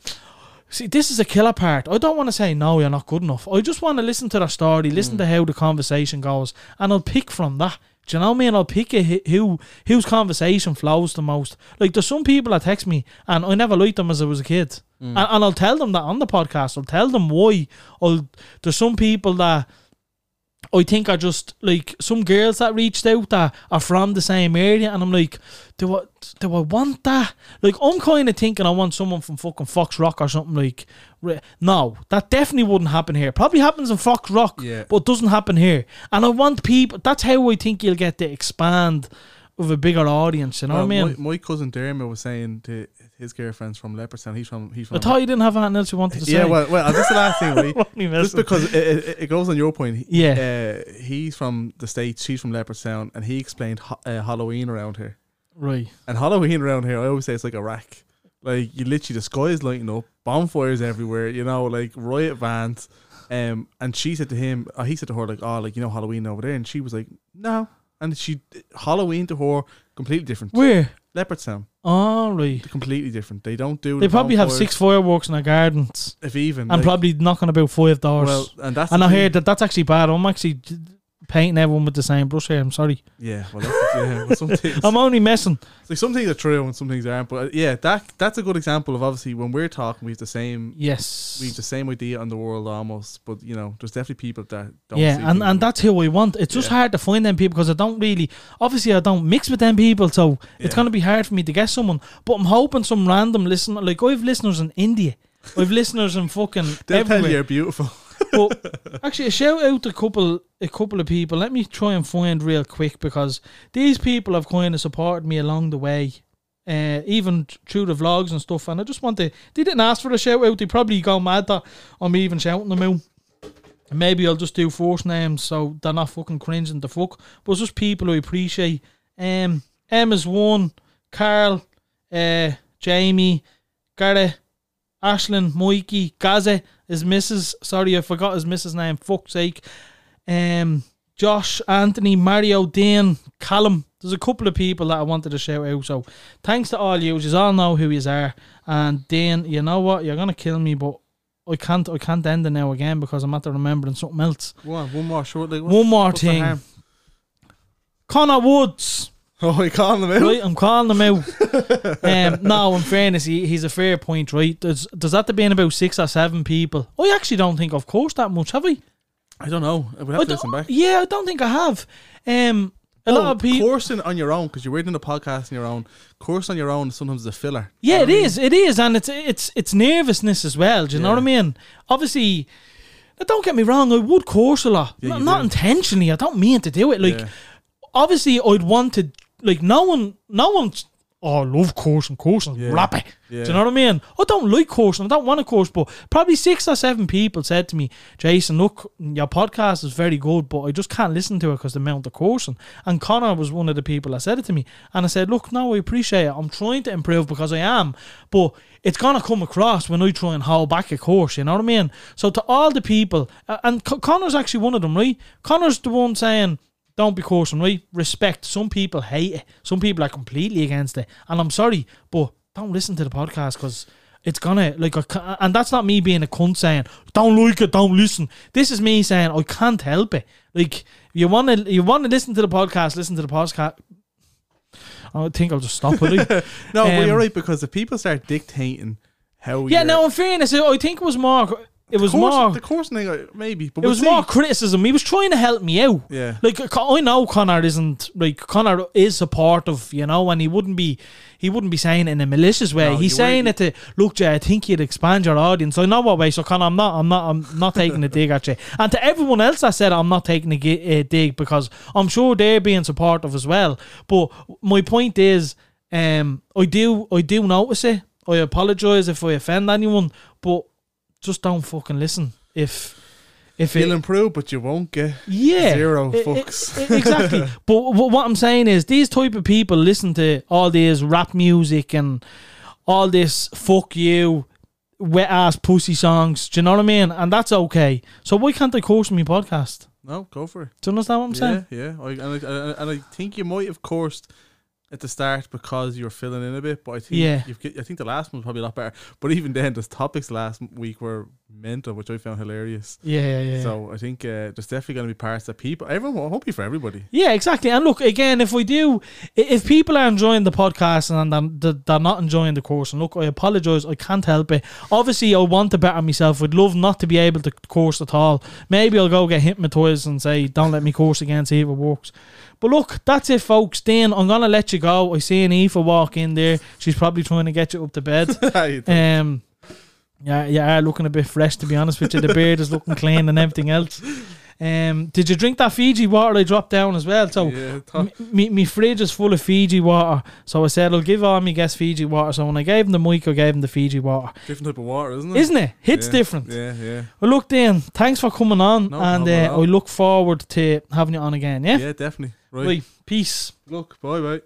See, this is a killer part. I don't want to say no, you're not good enough. I just want to listen to their story, listen mm. to how the conversation goes, and I'll pick from that. Do you know what I mean? I'll pick a, who- who whose conversation flows the most. Like there's some people that text me, and I never liked them as I was a kid, mm. and, and I'll tell them that on the podcast. I'll tell them why. I'll, there's some people that I think are just like some girls that reached out that are from the same area, and I'm like, do I do I want that? Like, I'm kind of thinking I want someone from fucking Foxrock or something like. Re- No, that definitely wouldn't happen here. Probably happens in Foxrock, Yeah. but doesn't happen here. And I want people. That's how I think you'll get to expand with a bigger audience. You know Well, what I mean? my, my cousin Dermot was saying to his girlfriend's from Leopardstown. He's from. He's from. I thought you didn't have anything else you wanted to say. yeah, well, well, that's the last thing. <laughs> Right? Just because it, it, it goes on your point. Yeah. Uh, he's from the states. She's from Leopardstown, and he explained ho- uh, Halloween around here. right. And Halloween around here, I always say it's like Iraq. Like you literally, the sky is lighting up, bonfires everywhere. You know, like riot vans. Um, and she said to him, uh, he said to her like, "Oh, like you know Halloween over there," and she was like, "No." And she Halloween to her completely different. Where? Leopardstown, Oh, right. completely different. They don't do. They the probably have bonfires, six fireworks in their gardens. if even, and like, probably knocking about five doors. well, and that's and I thing. heard that that's actually bad. I'm actually painting everyone with the same brush here. I'm sorry. Yeah, well, that's, yeah, well, some things, <laughs> I'm only messing. like some things are true and some things aren't. But uh, yeah, that that's a good example of obviously when we're talking, we have the same Yes. we have the same idea on the world almost. But you know, there's definitely people that don't. yeah, and, and that's who we want. It's just Yeah. hard to find them people because I don't really, obviously, I don't mix with them people, so it's Yeah. going to be hard for me to get someone. But I'm hoping some random listener, like I have listeners in India, I have listeners in fucking <laughs> They'll tell you everywhere. you're beautiful. But actually, a shout out to a couple, a couple of people. Let me try and find real quick because these people have kind of supported me along the way, uh, even through the vlogs and stuff. And I just want to. They didn't ask for a shout out. They probably go mad that I'm even shouting them out. And Maybe I'll just do first names so they're not fucking cringing the fuck. But it's just people who appreciate. Um, Emma's one, Carl, uh, Jamie, Gareth, Ashlyn, Mikey, Gaza, his missus. Sorry, I forgot his missus name. Fuck's sake. Um, Josh, Anthony, Mario, Dean, Callum. There's a couple of people that I wanted to shout out. So thanks to all you. You all know who you are. And Dean, you know what? You're gonna kill me, but I can't. I can't end it now again because I'm after remembering something else. Go on, one more shortly. One more thing. Connor Woods. <laughs> Oh, you calling them out? Right, I'm calling them out. <laughs> um, no, in fairness, he, he's a fair point, right? Does there's that to being about six or seven people. I actually don't think I've coached that much, have I? I don't know. I would I to listen back. Yeah, I don't think I have. Um, a Oh, lot of people. coursing on your own because you're doing the podcast on your own. Course on your own sometimes is a filler. Yeah, it is. It is, and it's it's it's nervousness as well. Do you know what I mean? Obviously, don't get me wrong. I would course a lot, Yeah, not, not intentionally. I don't mean to do it. Like, Yeah. obviously, I'd want to. Like, no one, no one's. Oh, I love coursing. Coursing, Yeah. rapping. Yeah. Do you know what I mean? I don't like coursing. I don't want to course, but probably six or seven people said to me, Jason, look, your podcast is very good, but I just can't listen to it because the amount of coursing. And Connor was one of the people that said it to me. And I said, look, no, I appreciate it. I'm trying to improve because I am, but it's going to come across when I try and hold back a course, you know what I mean? So to all the people, and Connor's actually one of them, right? Connor's the one saying, don't be coursing, right? Respect. Some people hate it. Some people are completely against it. And I'm sorry, but don't listen to the podcast because it's gonna like I and that's not me being a cunt saying don't like it, don't listen. This is me saying I can't help it. Like you want to you want to listen to the podcast, listen to the podcast. I think I'll just stop it. <laughs> No, but Um, you're right because if people start dictating how yeah, you're- no. In fairness, I think it was more. It was course, more. the course thing, uh, maybe, but It we'll was see. more criticism. He was trying to help me out. Yeah. Like I know Connor isn't like Connor is supportive, you know, and he wouldn't be he wouldn't be saying it in a malicious way. No, He's saying it to look, Jay. I think you'd expand your audience. I know what way. So Connor, I'm not, I'm not, I'm not taking a <laughs> dig at you. And to everyone else I said I'm not taking a uh, dig because I'm sure they're being supportive as well. But my point is, um, I do, I do notice it. I apologize if I offend anyone, but just don't fucking listen. If If You'll it, improve, but you won't get yeah, zero fucks. I- exactly. <laughs> but wh- what I'm saying is, these type of people listen to all this rap music and all this fuck you, wet ass pussy songs. Do you know what I mean? And that's okay. So why can't they course my podcast? no, go for it. Do you understand what I'm saying? Yeah, yeah. I, and, I, and, I, and I think you might have coursed at the start because you were filling in a bit, but I think Yeah. you've, I think the last one was probably a lot better. But even then, the topics last week were mental, which I found hilarious. Yeah, yeah, yeah. So I think uh, there's definitely going to be parts that people, everyone, hopefully for everybody. Yeah, exactly. And look, again, if we do, if people are enjoying the podcast and they're, they're not enjoying the course, and look, I apologize, I can't help it. Obviously, I want to better myself. Would love not to be able to course at all. Maybe I'll go get hypnotized and say, "Don't let me course again, see if it works." But look, that's it, folks. Dan, I'm gonna let you go. I see an Aoife walk in there. She's probably trying to get you up to bed. <laughs> You? Um, yeah, yeah, are looking a bit fresh to be honest with you. The beard is looking clean and everything else. Um, did you drink that Fiji water I dropped down as well? So yeah, me, me fridge is full of Fiji water. So I said I'll give all my guests Fiji water. So when I gave them the mic, I gave them the Fiji water. different type of water, isn't it? Isn't it? Hits Yeah, different. Yeah, yeah. Well, look, Dan, thanks for coming on, No and uh. I look forward to having you on again. Yeah. Yeah, definitely. Right. Right. Peace. Look, bye bye.